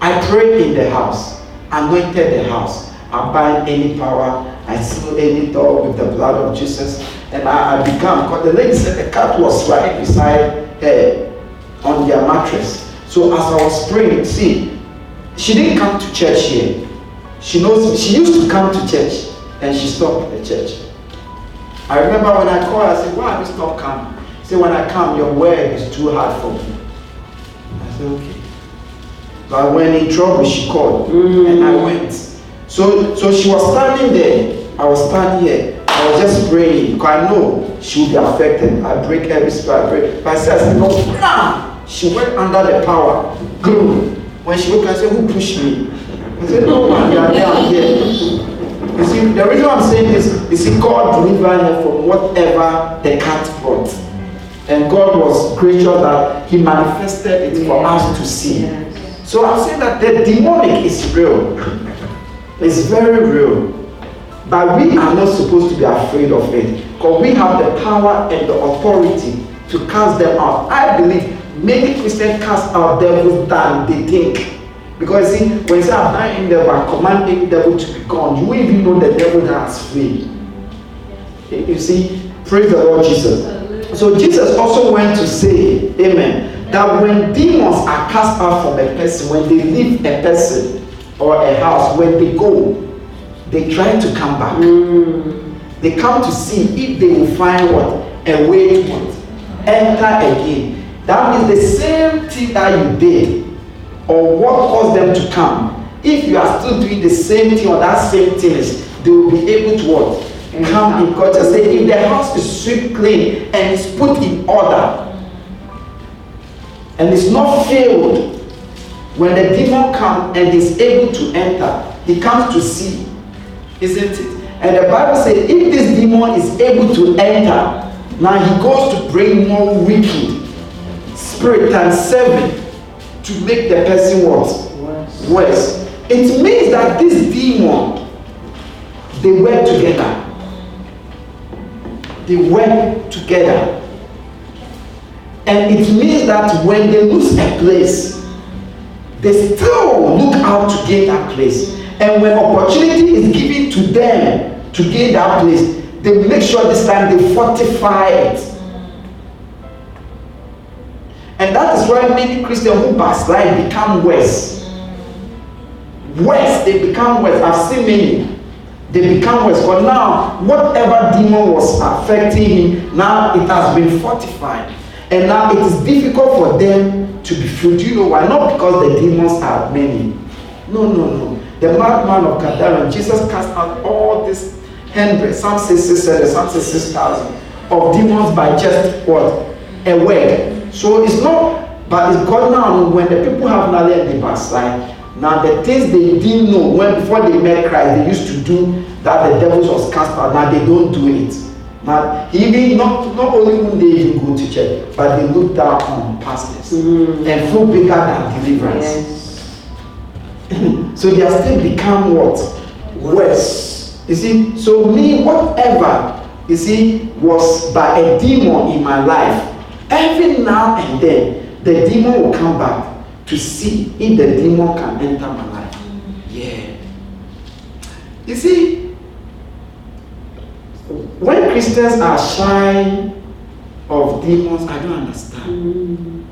I pray in the house, anointed the house. I bind any power, I seal any door with the blood of Jesus, and I, I began. Because the lady said the cat was right beside her on their mattress. So as I was praying, see, she didn't come to church here. She knows she used to come to church and she stopped the church. I remember when I called I said, Why have you stopped coming? She said, When I come, your word is too hard for me. I said, Okay. But when in trouble, she called mm. and I went. So, so she was standing there. I was standing here. I was just praying because I know she will be affected. I break every spell. I break. But I said, no, nah. She went under the power. Gloom. When she woke up, I said, Who pushed me? I said, No man, you are down here. You see, the reason I'm saying this, you see, God delivered her from whatever the cat brought. And God was gracious that He manifested it for us to see. So I'm saying that the demonic is real. It's very real. But we are not supposed to be afraid of it. Because we have the power and the authority to cast them out. I believe many Christians cast out devils than they think. Because see, when you say I'm bind devil, I command any devil to be gone, you even know the devil has free. You see, praise the Lord Jesus. So Jesus also went to say, Amen, that when demons are cast out from a person, when they leave a person or a house, when they go, they try to come back. Mm. They come to see if they will find what? A way to what? Enter again. That means the same thing that you did or what caused them to come. If you are still doing the same thing or that same thing, they will be able to what? Come in God to say, if the house is swept clean and is put in order and it's not filled, when the demon comes and is able to enter, he comes to see isn't it? And the Bible says, if this demon is able to enter, now he goes to bring more wicked spirit and seven to make the person? Worse. Worse. It means that this demon, they work together. They work together. And it means that when they lose a place, they still look out to gain that place. And when opportunity is given to them to gain that place, they make sure this time they fortify it. And that is why many Christians who backslide become worse. Worse, they become worse. I've seen many. They become worse. But now, whatever demon was affecting him, now it has been fortified. And now it is difficult for them to be. Do you know why? Not because the demons are many. No, no, no. The madman of Gadara, Jesus cast out all these hundreds, some say 600, some say 6,000 of demons by just what? A word. So it's not, but it's God now when the people have knowledge and they backslide. Now the things they didn't know when before they met Christ, they used to do that the devils was cast out. Now they don't do it. Now even not not only when they even go to church, but they look down on pastors mm. and feel bigger than deliverance. Yes. so they are still become what? Worse. You see, so me, whatever, you see, was by a demon in my life, every now and then, the demon will come back to see if the demon can enter my life. Yeah. You see, when Christians are shy of demons, I don't understand.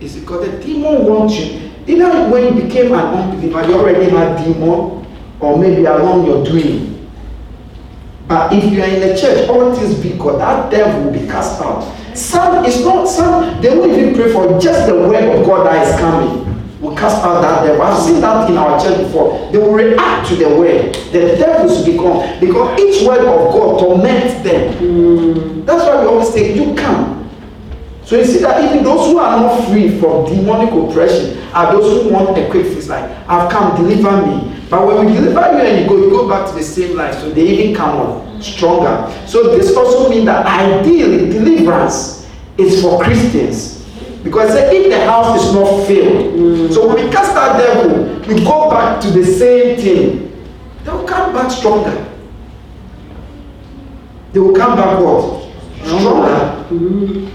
It's because the demon wants you. Either when you became an unbeliever, you already had demon, or maybe along your doing. But if you are in the church, all things be God, that devil will be cast out. Some is not some, they won't even pray for just the word of God that is coming. Will cast out that devil. I've seen that in our church before. They will react to the word. The devils become because each word of God torments them. Mm. That's why we always say, You come. So you see that even those who are not free from demonic oppression are those who want a quick fix, like, I've come, deliver me. But when we deliver you and you go, you go back to the same life. So they even come on stronger. So this also means that ideally deliverance is for Christians. Because if the house is not filled, mm. so when we cast out devil, we go back to the same thing. They will come back stronger. They will come back what? Stronger. Mm.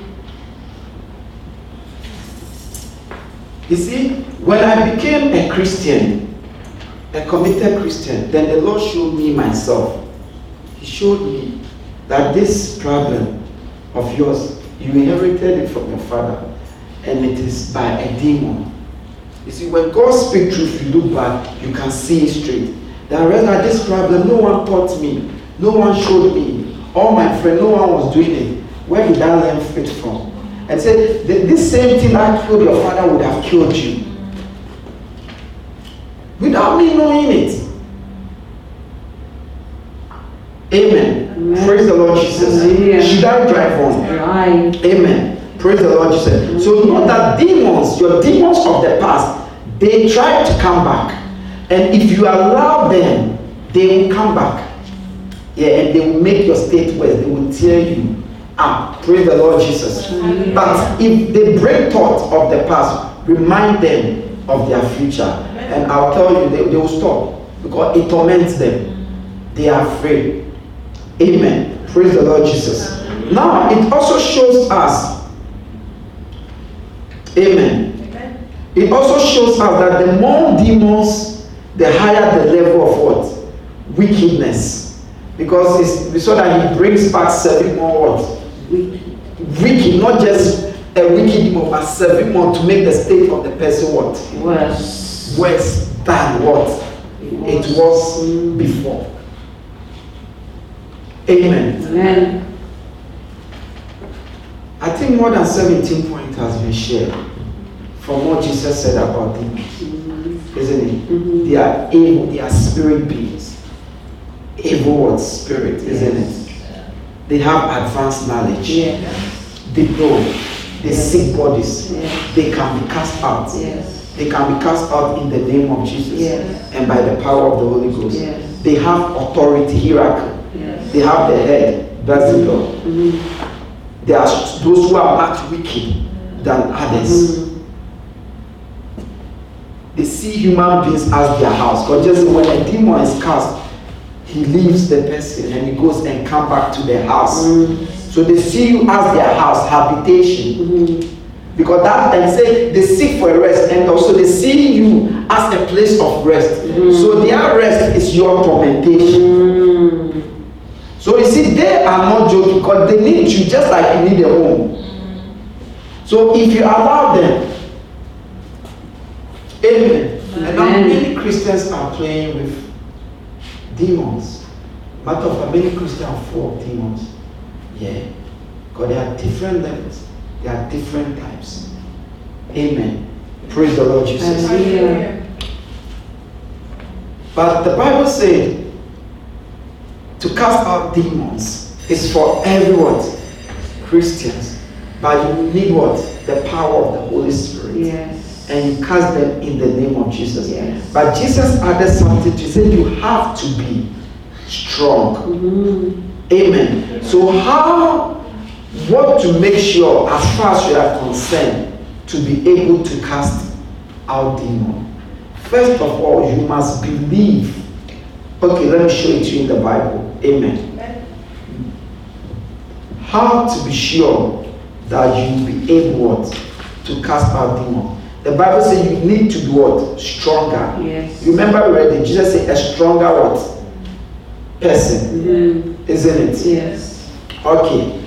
You see, when I became a Christian, a committed Christian, then the Lord showed me myself. He showed me that this problem of yours, you inherited it from your father, and it is by a demon. You see, when God speaks truth, you look back, you can see it straight. That rather this problem, no one taught me, no one showed me. All my friends, no one was doing it. Where did I learn faith from? And said, this same thing that killed your father would have killed you. Without me knowing it. Amen. Amen. Praise the Lord Jesus. Amen. Should I drive on? Right. Amen. Praise the Lord Jesus. So know that demons, your demons of the past, they try to come back. And if you allow them, they will come back. Yeah, and they will make your state worse. They will tear you up. Praise the Lord Jesus. Amen. But if they break thoughts of the past, remind them of their future. And I'll tell you, they, they will stop because it torments them. They are afraid. Amen. Praise the Lord Jesus. Now, it also shows us, amen. It also shows us that the more demons, the higher the level of what? Wickedness. Because we saw that he brings back seven more what? Wicked, not just a wicked demon, but seven more to make the state of the person what? Worse. Worse than what it was, it was before. Amen. Amen. I think more than 17 points has been shared from what Jesus said about. Mm-hmm. Isn't it? Mm-hmm. They are evil, they are spirit beings. Evil word spirit, isn't it? They have advanced knowledge. Yes. They know. They yes. sick bodies. Yes. They can be cast out. Yes. They can be cast out in the name of Jesus yes. and by the power of the Holy Ghost. Yes. They have authority, hierarchy. They have the head, Beelzebub. Mm-hmm. There are those who are not wicked than others. They see human beings as their house. Because just when a demon is cast, he leaves the person and he goes and come back to their house. Mm-hmm. So they see you as their house, habitation. Mm-hmm. Because that and say they seek for a rest, and also they see you as a place of rest. Mm-hmm. So their rest is your tormentation. Mm-hmm. So you see, they are not joking because they need you just like you need a home. So if you allow them, amen. amen. And now many Christians are playing with demons. Matter of fact, many Christians are full of demons. Yeah. Because there are different levels. There are different types. Amen. Praise the Lord Jesus. Amen. But the Bible said to cast out demons is for everyone, Christians. But you need what? The power of the Holy Spirit. Yes. And you cast them in the name of Jesus. Yes. But Jesus added something to say you have to be strong. Mm-hmm. Amen. So how what to make sure as far as you are concerned to be able to cast out demon. First of all, you must believe. Okay, let me show it to you in the Bible. Amen. How to be sure that you be able what, to cast out demons. The Bible says you need to be what? Stronger. Yes. You remember we read Jesus said a stronger what? Person. Mm-hmm. Isn't it? Yes. Okay.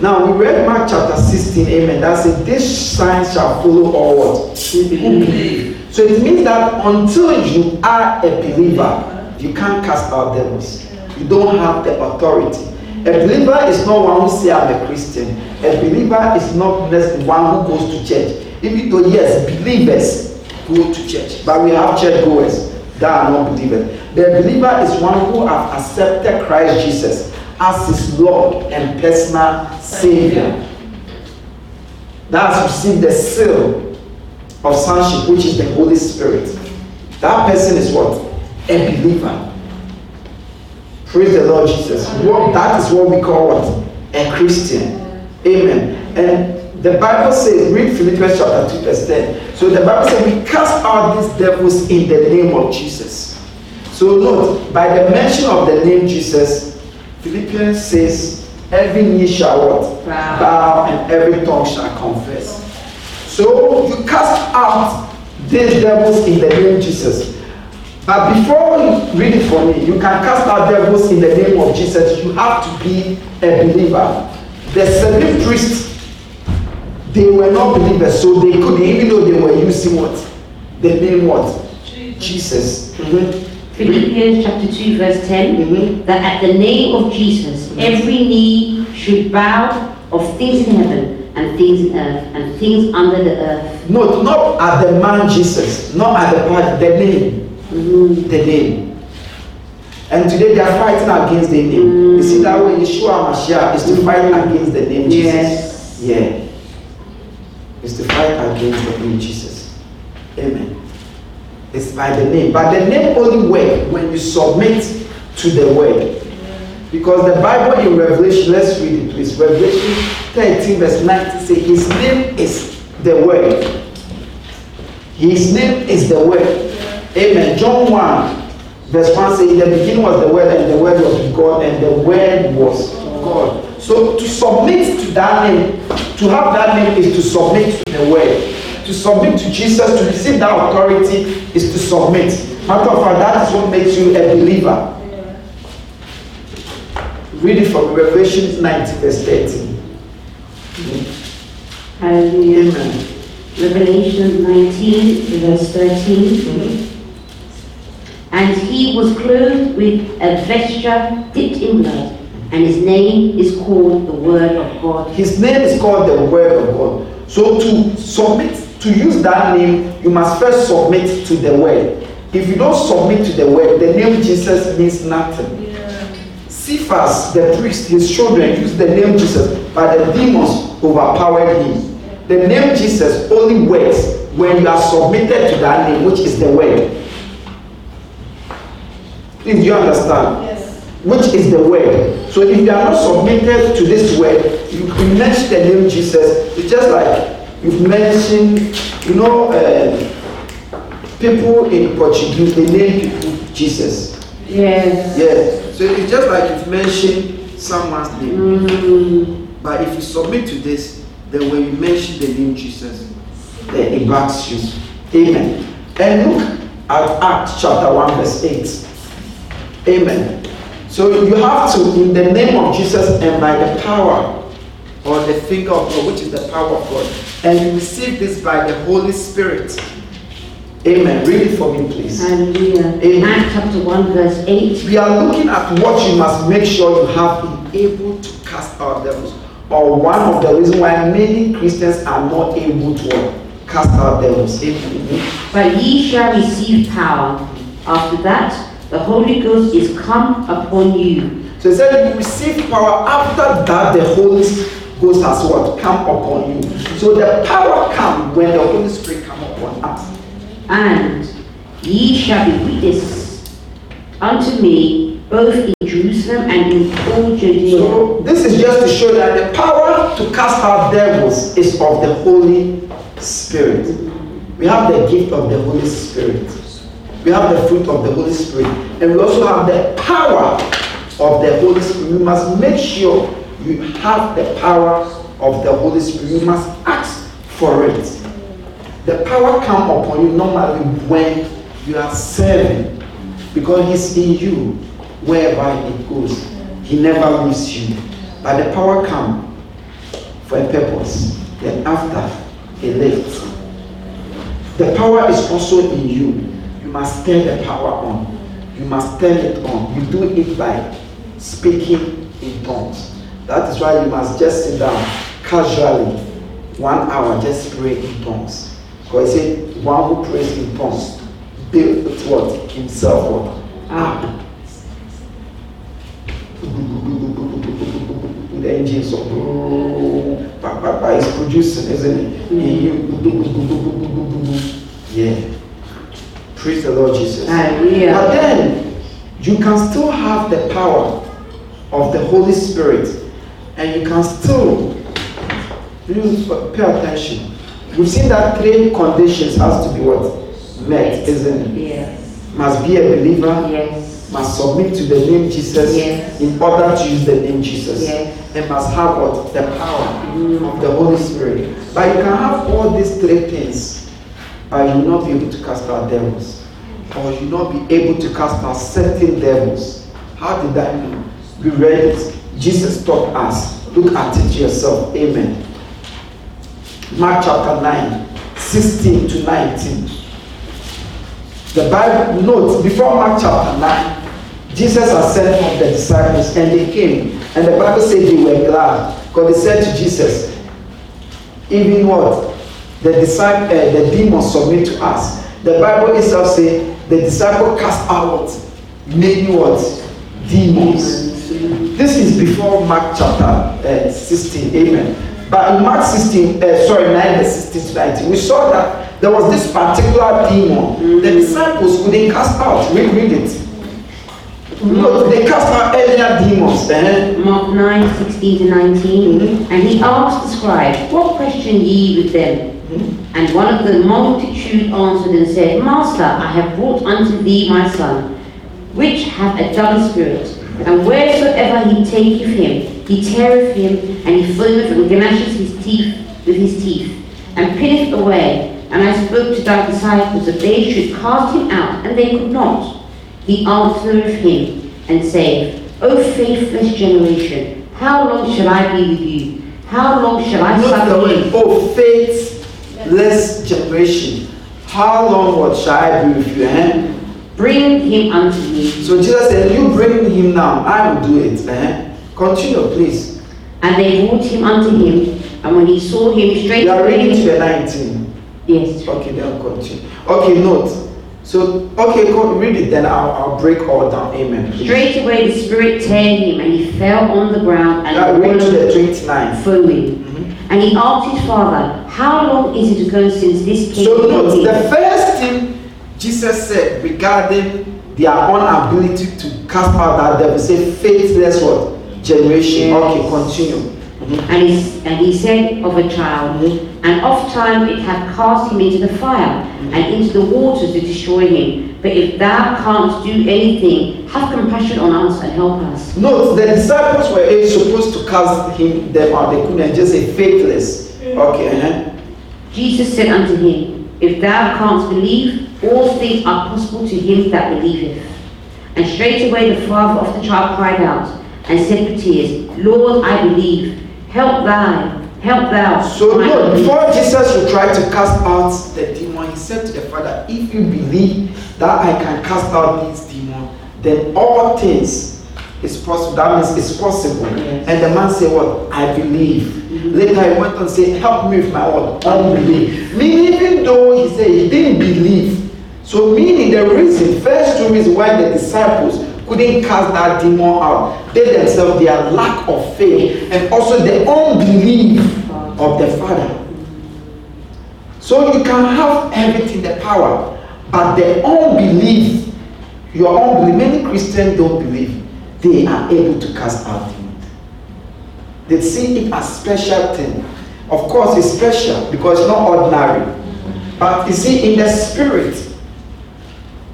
Now we read Mark chapter 16, amen. That says this sign shall follow all what? Who believe. So it means that until you are a believer, you can't cast out devils. You don't have the authority. A believer is not one who say I'm a Christian. A believer is not one who goes to church. Even though yes, believers go to church, but we have church goers that are not believers. The believer is one who have accepted Christ Jesus as his Lord and personal Savior. That has received the seal of sonship, which is the Holy Spirit. That person is what? A believer. Praise the Lord Jesus. What, that is what we call what? A Christian. Amen. And the Bible says, read Philippians chapter 2, verse 10. So the Bible says, we cast out these devils in the name of Jesus. So note, by the mention of the name Jesus, Philippians says, every knee shall what? Bow. Bow and every tongue shall confess. So you cast out these devils in the name of Jesus. But before you read it for me, you can cast out devils in the name of Jesus. You have to be a believer. The seven priests, they were not believers, so they couldn't, even though they were using what? The name what? Jesus. Mm-hmm. Philippians chapter 2, verse 10 Mhm. that at the name of Jesus, every knee should bow of things in heaven and things in earth and things under the earth. No, not at the man Jesus, not at the part, the name. The name. And today they are fighting against the name. You see that way Yeshua Mashiach is to fight against the name Jesus. Yes. Yeah. Is to fight against the name Jesus. Amen. It's by the name. But the name only work when you submit to the word. Because the Bible in Revelation, let's read it please. Revelation 13, verse 19 says, His name is the word. His name is the word. Amen. John 1, verse 1 says, In the beginning was the word, and the word was God, and the word was God. So to submit to that name, to have that name is to submit to the word. To submit to Jesus, to receive that authority is to submit. Matter of fact, that is what makes you a believer. Read it from Revelation 19, verse 13. Hallelujah. Amen. Revelation 19, verse 13. Mm-hmm. And he was clothed with a vesture dipped in blood, and his name is called the Word of God. His name is called the Word of God. So to submit, to use that name, you must first submit to the Word. If you don't submit to the Word, the name Jesus means nothing. Sceva, the priest, his children used the name Jesus, but the demons overpowered him. The name Jesus only works when you are submitted to that name, which is the Word. Do you understand? Yes. which is the word. So if you are not submitted to this word, you, you mention the name Jesus. It's just like you've mentioned, you know, uh, people in Portuguese, they name people Jesus. Yes. Yes. So it's just like you've mentioned someone's name. Mm, But if you submit to this, then when you mention the name Jesus, then it backs you. Amen. And look at Acts chapter 1, verse 8. Amen. So you have to, in the name of Jesus and by the power or the finger of God, which is the power of God, and you receive this by the Holy Spirit. Amen. Read it for me, please. hallelujah. Amen. Acts chapter 1, verse 8. We are looking at what you must make sure you have been able to cast out devils, or one of the reasons why many Christians are not able to cast out devils. Amen. But ye shall receive power. After that, the Holy Ghost is come upon you. So he said, you receive power after that the Holy Ghost has what? Come upon you. So the power comes when the Holy Spirit come upon us. And ye shall be witnesses unto me both in Jerusalem and in all Judea. So this is just to show that the power to cast out devils is of the Holy Spirit. We have the gift of the Holy Spirit. We have the fruit of the Holy Spirit. And we also have the power of the Holy Spirit. You must make sure you have the power of the Holy Spirit. You must ask for it. The power come upon you normally when you are serving because he's in you wherever it goes. He never leaves you. But the power come for a purpose. Then after he lifts. The power is also in you. You must turn the power on. You must turn it on. You do it by speaking in tongues. That is why you must just sit down casually, one hour, just pray in tongues. Because he said, one who prays in tongues builds what? Himself what? Up. The engines of Papa is producing, isn't it? You. Yeah. Praise the Lord Jesus. But then you can still have the power of the Holy Spirit and you can still please pay attention. We've seen that three conditions has to be what? Met, isn't it? Yes. Must be a believer, Yes. must submit to the name Jesus Yes. in order to use the name Jesus. Yes. And must have what? The power Mm. of the Holy Spirit. But you can have all these three things, but you will not be able to cast out devils. Or you will not be able to cast out certain devils. How did I know? We read it. Jesus taught us. Look at it yourself. Amen. Mark chapter 9, 16 to 19. The Bible notes before Mark chapter 9, Jesus had sent out the disciples and they came. And the Bible said they were glad. Because they said to Jesus, even what? The disciple, uh, the demons submit to us. The Bible itself says the disciple cast out? Many what? Demons. This is before Mark chapter uh, 16. Amen. But in Mark 16, uh, sorry, 9 16 to 19, we saw that there was this particular demon. The disciples couldn't cast out. Read, read it. No, they cast out earlier demons. eh? Mark 9, 16 to 19. Mhm. And he asked the scribe, What question ye with them? Mhm. And one of the multitude answered and said, Master, I have brought unto thee my son, which hath a dumb spirit. And wheresoever he taketh him, he teareth him, and he foameth and gnasheth his teeth with his teeth, and pinneth away. And I spoke to thy disciples that they should cast him out, and they could not. He answereth him, and saith, O faithless generation, how long shall I be with you? How long shall I suffer you? oh faithless generation. How long what shall I be with you? Eh? Bring him unto me. So Jesus said, You bring him now, I will do it. Eh? Continue, please. And they brought him unto him, and when he saw him straight You are reading to the 19. yes, Okay, then continue. Okay, note. So, okay, go read it, then I'll, I'll break all down. Amen. please. straight away the spirit teared him, and he fell on the ground Yeah, and read to the 29. foaming. And he asked his father, How long is it ago since this came So note, the first thing Jesus said regarding their own inability to cast out that devil, say faithless what? Generation. Yes. Okay, continue. Mhm. And he, and he said of a child, Mhm. And oft time it hath cast him into the fire, and into the waters to destroy him. But if thou canst do anything, have compassion on us and help us. Note, the disciples were eh, supposed to cast him them out. They couldn't just say faithless. Okay, uh-huh. Jesus said unto him, If thou canst believe, all things are possible to him that believeth. And straightway the father of the child cried out, and said with tears, Lord, I believe. Help thou, help thou. So my before Jesus would try to cast out the demon, he said to the father, If you believe that I can cast out this demon, then all things is possible. That means it's possible. Yes. And the man said, What? I believe. Mm-hmm. Later he went on and said, Help me with my what? Unbelief. Meaning, even though he said he didn't believe. So meaning the reason, first two reasons why the disciples couldn't cast that demon out, they themselves, their lack of faith, and also the unbelief of the Father. So you can have everything, the power, but the unbelief, your unbelief, many Christians don't believe they are able to cast out demons. They see it as special thing. Of course, it's special because it's not ordinary. But you see, in the spirit,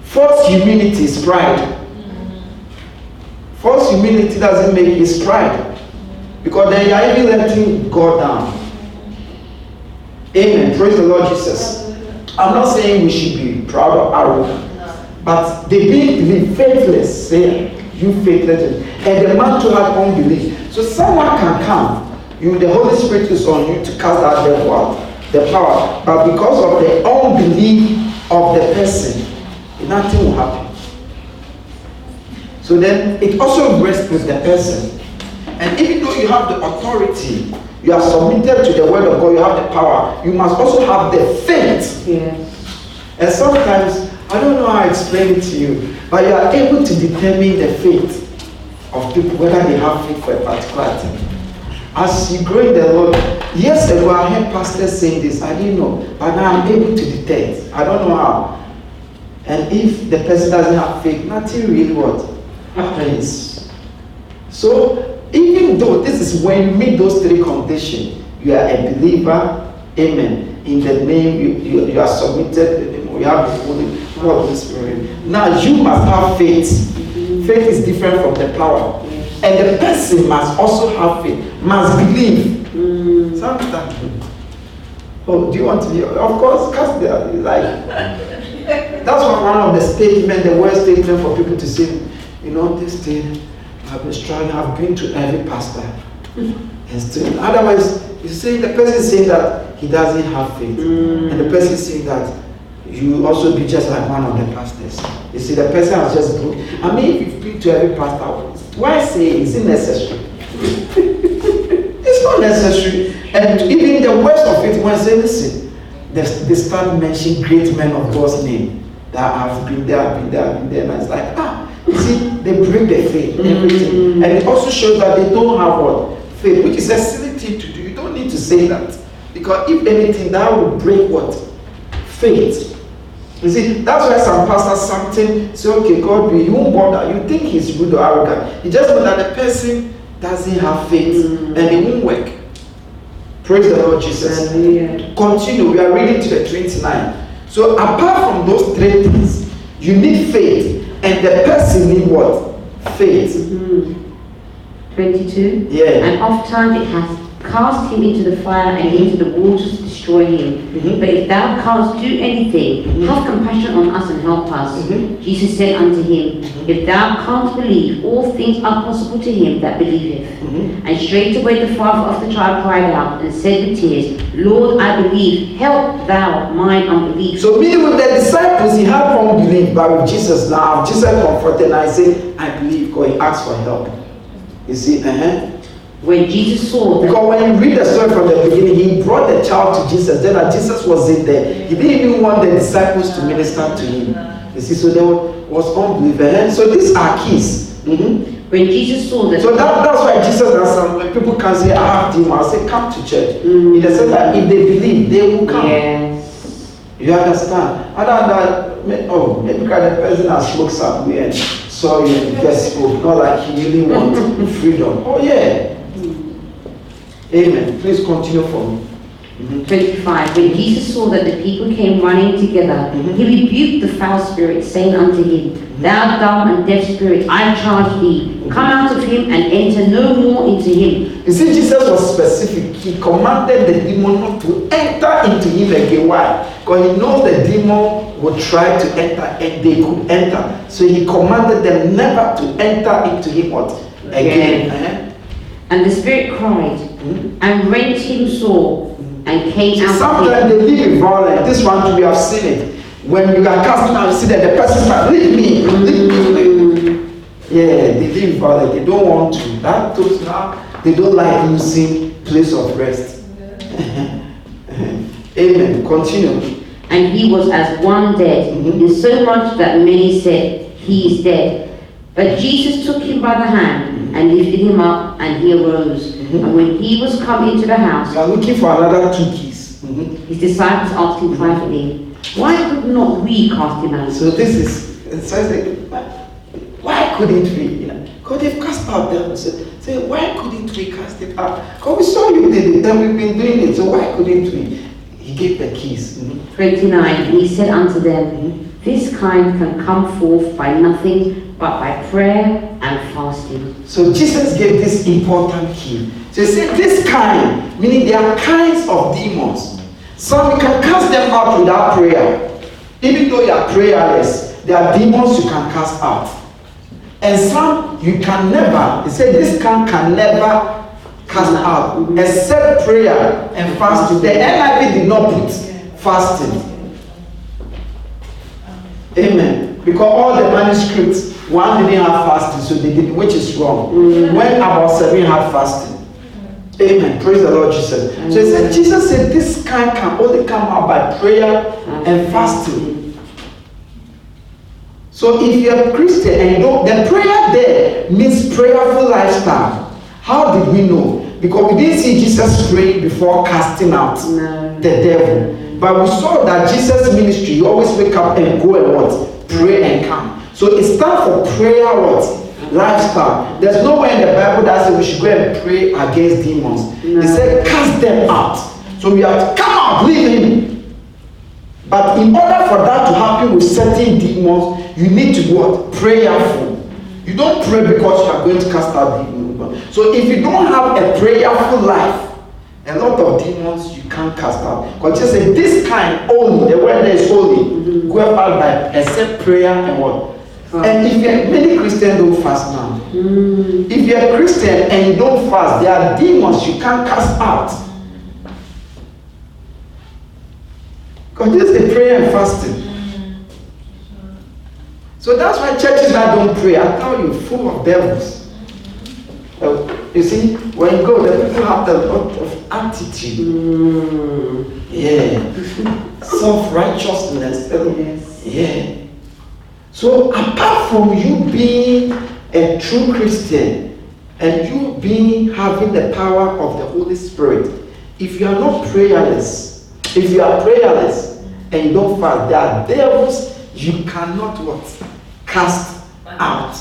false humility is pride. False humility doesn't make it pride. Because then you are even letting God down. Amen. Praise the Lord Jesus. I'm not saying we should be proud or arrogant. But they believe faithless, say you faithless. And the man to have unbelief. So someone can come. You the Holy Spirit is on you to cast that devil out. The power. But because of the unbelief of the person, nothing will happen. So then it also rests with the person. And even though you have the authority, you are submitted to the word of God, you have the power, you must also have the faith. Yes. And sometimes, I don't know how I explain it to you, but you are able to determine the faith of people, whether they have faith for a particular thing. As you grow in the Lord, years ago I heard pastors saying this, I didn't know, but now I'm able to detect. I don't know how. And if the person doesn't have faith, nothing really what happens. So even though this is when you meet those three conditions, you are a believer, amen. In the name, you, you, you are submitted, to the name, you have the Holy, Holy Spirit. Now you must have faith faith is different from the power. And the person must also have faith, must believe. Mm. Sometimes, oh, do you want to be? Of course, because they are like, that's one of the statement, the worst statement for people to say, you know, this thing, I've been struggling, I've been to every pastor. and still, otherwise, you see, the person saying that he doesn't have faith. Mm. And the person saying that you also be just like one of the pastors. You see, the person has just go. I mean, if you've been to every pastor, why say is it necessary? it's not necessary. And even the worst of it, when say, listen, they, they start mentioning great men of God's name that have been there, been there, have been there, and it's like, ah, you see, they break their faith, everything. Mm-hmm. And it also shows that they don't have what? Faith, which is a silly thing to do. You don't need to say that. Because if anything, that will break what? Faith. You see, that's why some pastors something say, okay, God, you won't bother. You think he's rude or arrogant. You just know that the person doesn't have faith mm. and it won't work. Praise the Lord Jesus. Continue. We are reading to the 29. So apart from those three things, you need faith, and the person need what? Faith. Mm-hmm. 22. Yeah. And oftentimes it has cast him into the fire and into the waters to destroy him. Mm-hmm. But if thou canst do anything, mm-hmm. have compassion on us and help us. Mm-hmm. Jesus said unto him, mm-hmm. If thou canst believe, all things are possible to him that believeth. Mm-hmm. And straightway the father of the child cried out and said with tears, Lord, I believe, help thou mine unbelief. So meaning with the disciples, he had unbelief, but with Jesus now, Jesus comforted and I say, I believe, God, he asked for help. You see, uh-huh. When Jesus saw that. Because when you read the story from the beginning, he brought the child to Jesus. Then that Jesus was in there. He didn't even want the disciples to minister to him. You see, so there was unbelief. And so these are keys. Mm-hmm. When Jesus saw that. So that, that's why Jesus has some when people can say, I have demons, I say, come to church. Mm-hmm. In the sense that if they believe, they will come. Yes. You understand? Other than oh, maybe the person has smoked somewhere and saw you in Facebook, not like he really want freedom. Oh yeah. Amen. Please continue for me. Mm-hmm. 25. When Jesus saw that the people came running together, mm-hmm. he rebuked the foul spirit, saying unto him. Thou dumb and deaf spirit, I charge thee, mm-hmm. come out of him and enter no more into him. You see, Jesus was specific. He commanded the demon not to enter into him again. Why? Because he knows the demon would try to enter and they could enter. So he commanded them never to enter into him what? Again. Yeah. Uh-huh. And the spirit cried. And rent him sore and came out. Sometimes they live in violence. This one we have seen it. When you are casting out, you see that the person says, leave me, leave me. Yeah, they live in violence. They don't want to. That those now, they don't like losing place of rest. Amen. Continue. And he was as one dead, mm-hmm. in so much that many said, He is dead. But Jesus took him by the hand and lifted him up, and he arose. And when he was come into the house, you are looking for another two keys. Mm-hmm. His disciples asked him privately, Why could not we cast him out? So this is it says that why couldn't we? You know, because they've cast out them. So, say, why couldn't we cast it out? Because we saw you did it, then we've been doing it. So why couldn't we? He gave the keys. Mm-hmm. 29. And he said unto them. This kind can come forth by nothing but by prayer and fasting. So Jesus gave this important key. He said, this kind, meaning there are kinds of demons. Some you can cast them out without prayer. Even though you are prayerless, there are demons you can cast out. And some you can never, he said this kind can never cast out except prayer and fasting. The NIV did not put fasting. Amen. Because all the manuscripts one didn't have fasting, so they did, which is wrong. When about seven had fasting. Amen. Praise the Lord Jesus. Mm-hmm. So he said, Jesus said, this kind can only come out by prayer and fasting. So if you're a Christian and you don't, the prayer there means prayerful lifestyle. How did we know? Because we didn't see Jesus pray before casting out no. the devil. But we saw that Jesus' ministry, you always wake up and go and what? Pray and come. So it's time for prayer what? Lifestyle. There's nowhere in the Bible that says we should go and pray against demons. No. It said cast them out. So we have to come out, leave him. But in order for that to happen with certain demons, you need to what? Prayerful. You don't pray because you are going to cast out demons. So if you don't have a prayerful life, a lot of demons you can't cast out. Because just say this kind only, the word is holy, mm-hmm. go out by except prayer and what? And if you're many Christians don't fast now. Mm. If you're a Christian and you don't fast, there are demons you can't cast out. Because this is prayer and fasting. So that's why churches that don't pray, I tell you, full of devils. Uh, you see, when you go, the people have a lot of attitude. Mm. Yeah. Self righteousness. Yes. Yeah. So, apart from you being a true Christian and you being having the power of the Holy Spirit, if you are not prayerless, if you are prayerless and you don't fast, there are devils you cannot what? Cast out.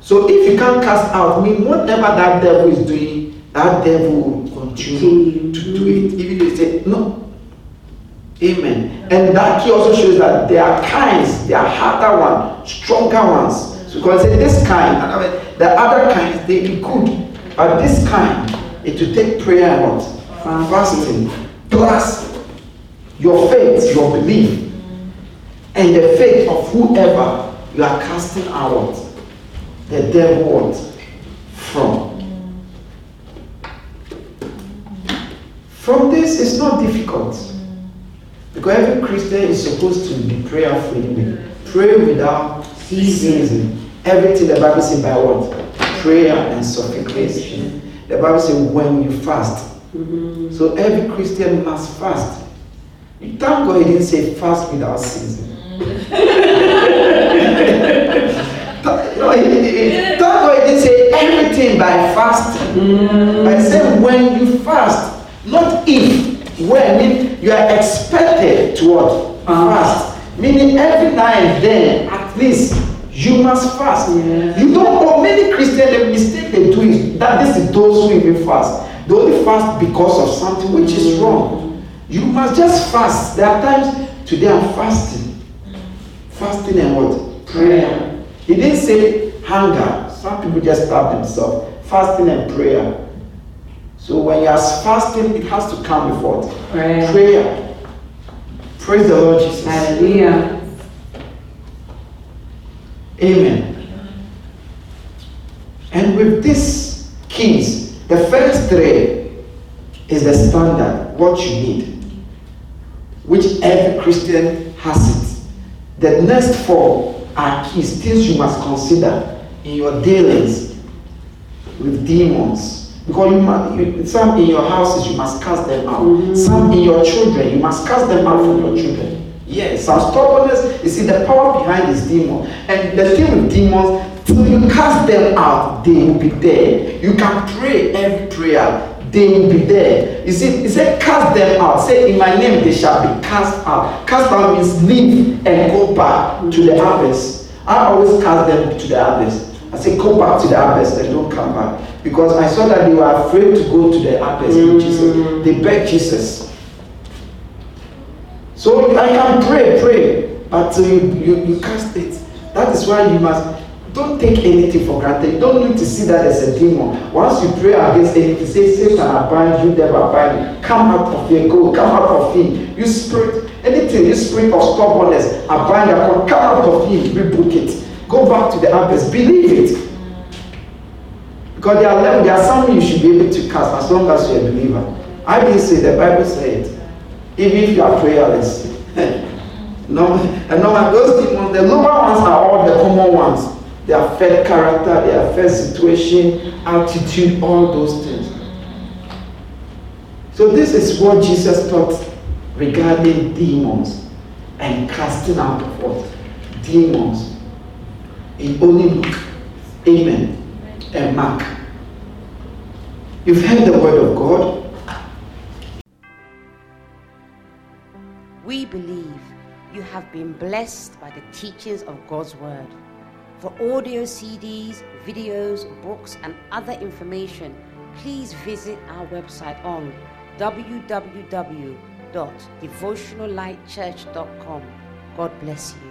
So if you can't cast out, mean whatever that devil is doing, that devil will continue to do it. Even if you say, no. Amen. And that key also shows that there are kinds, there are harder ones, stronger ones. So because this kind, the other kinds, they be good. But this kind, it will take prayer and what? Fasting. Plus your faith, your belief, and the faith of whoever you are casting out the devil what? From. From this, it's not difficult. Because every Christian is supposed to be prayerful Pray without ceasing. Everything the Bible says by what? Prayer and supplication. The Bible says when you fast. Mm-hmm. So every Christian must fast. Thank God he didn't say fast without ceasing. no, he, he, thank God he didn't say everything by fasting. Mm. I said when you fast, not if when you are expected to what? Fast. Meaning every now and then, at least, you must fast. Yeah. You don't know many Christians, the mistake they do is that this is those who even fast. They only fast because of something which is wrong. You must just fast. There are times today I'm fasting. Fasting and what? Prayer. He didn't say hunger. Some people just starve themselves. Fasting and prayer. So when you are fasting, it has to come before Prayer. Prayer. Praise the Lord Jesus. Hallelujah. Amen. And with these keys, the first three is the standard, what you need, which every Christian has it. The next four are keys, things you must consider in your dealings with demons because you must, you, some in your houses, you must cast them out. Mm-hmm. Some in your children, you must cast them out from your children. Yes, some stubbornness, you see the power behind this demon. And the thing with demons, till you cast them out, they will be there. You can pray every prayer, they will be there. You see, he said, cast them out. Say, in my name they shall be cast out. Cast out means leave and go back to the abyss. I always cast them to the abyss. Say, go back to the abyss and don't come back. Because I saw that they were afraid to go to the abyss mm. Jesus. They begged Jesus. So I can pray, pray, but you, you, you cast it. That is why you must don't take anything for granted. You don't need to see that as a demon. Once you pray against anything, say, Satan, I bind you, devil, I bind you. Come out of here, go, come out of him. You spirit, anything, you spirit of stubbornness, I bind you, come out of him, rebuke it. Go back to the abyss, believe it. Because there are there are something you should be able to cast as long as you're a believer. I didn't say the Bible said even if you are prayerless. no, and no, those demons, the lower ones are all the common ones. They affect character, they affect situation, attitude, all those things. So this is what Jesus taught regarding demons and casting out of what? Demons. In only Luke. Amen and Mark. You've heard the word of God. We believe you have been blessed by the teachings of God's word. For audio CDs, videos, books, and other information, please visit our website on www.devotionallightchurch.com. God bless you.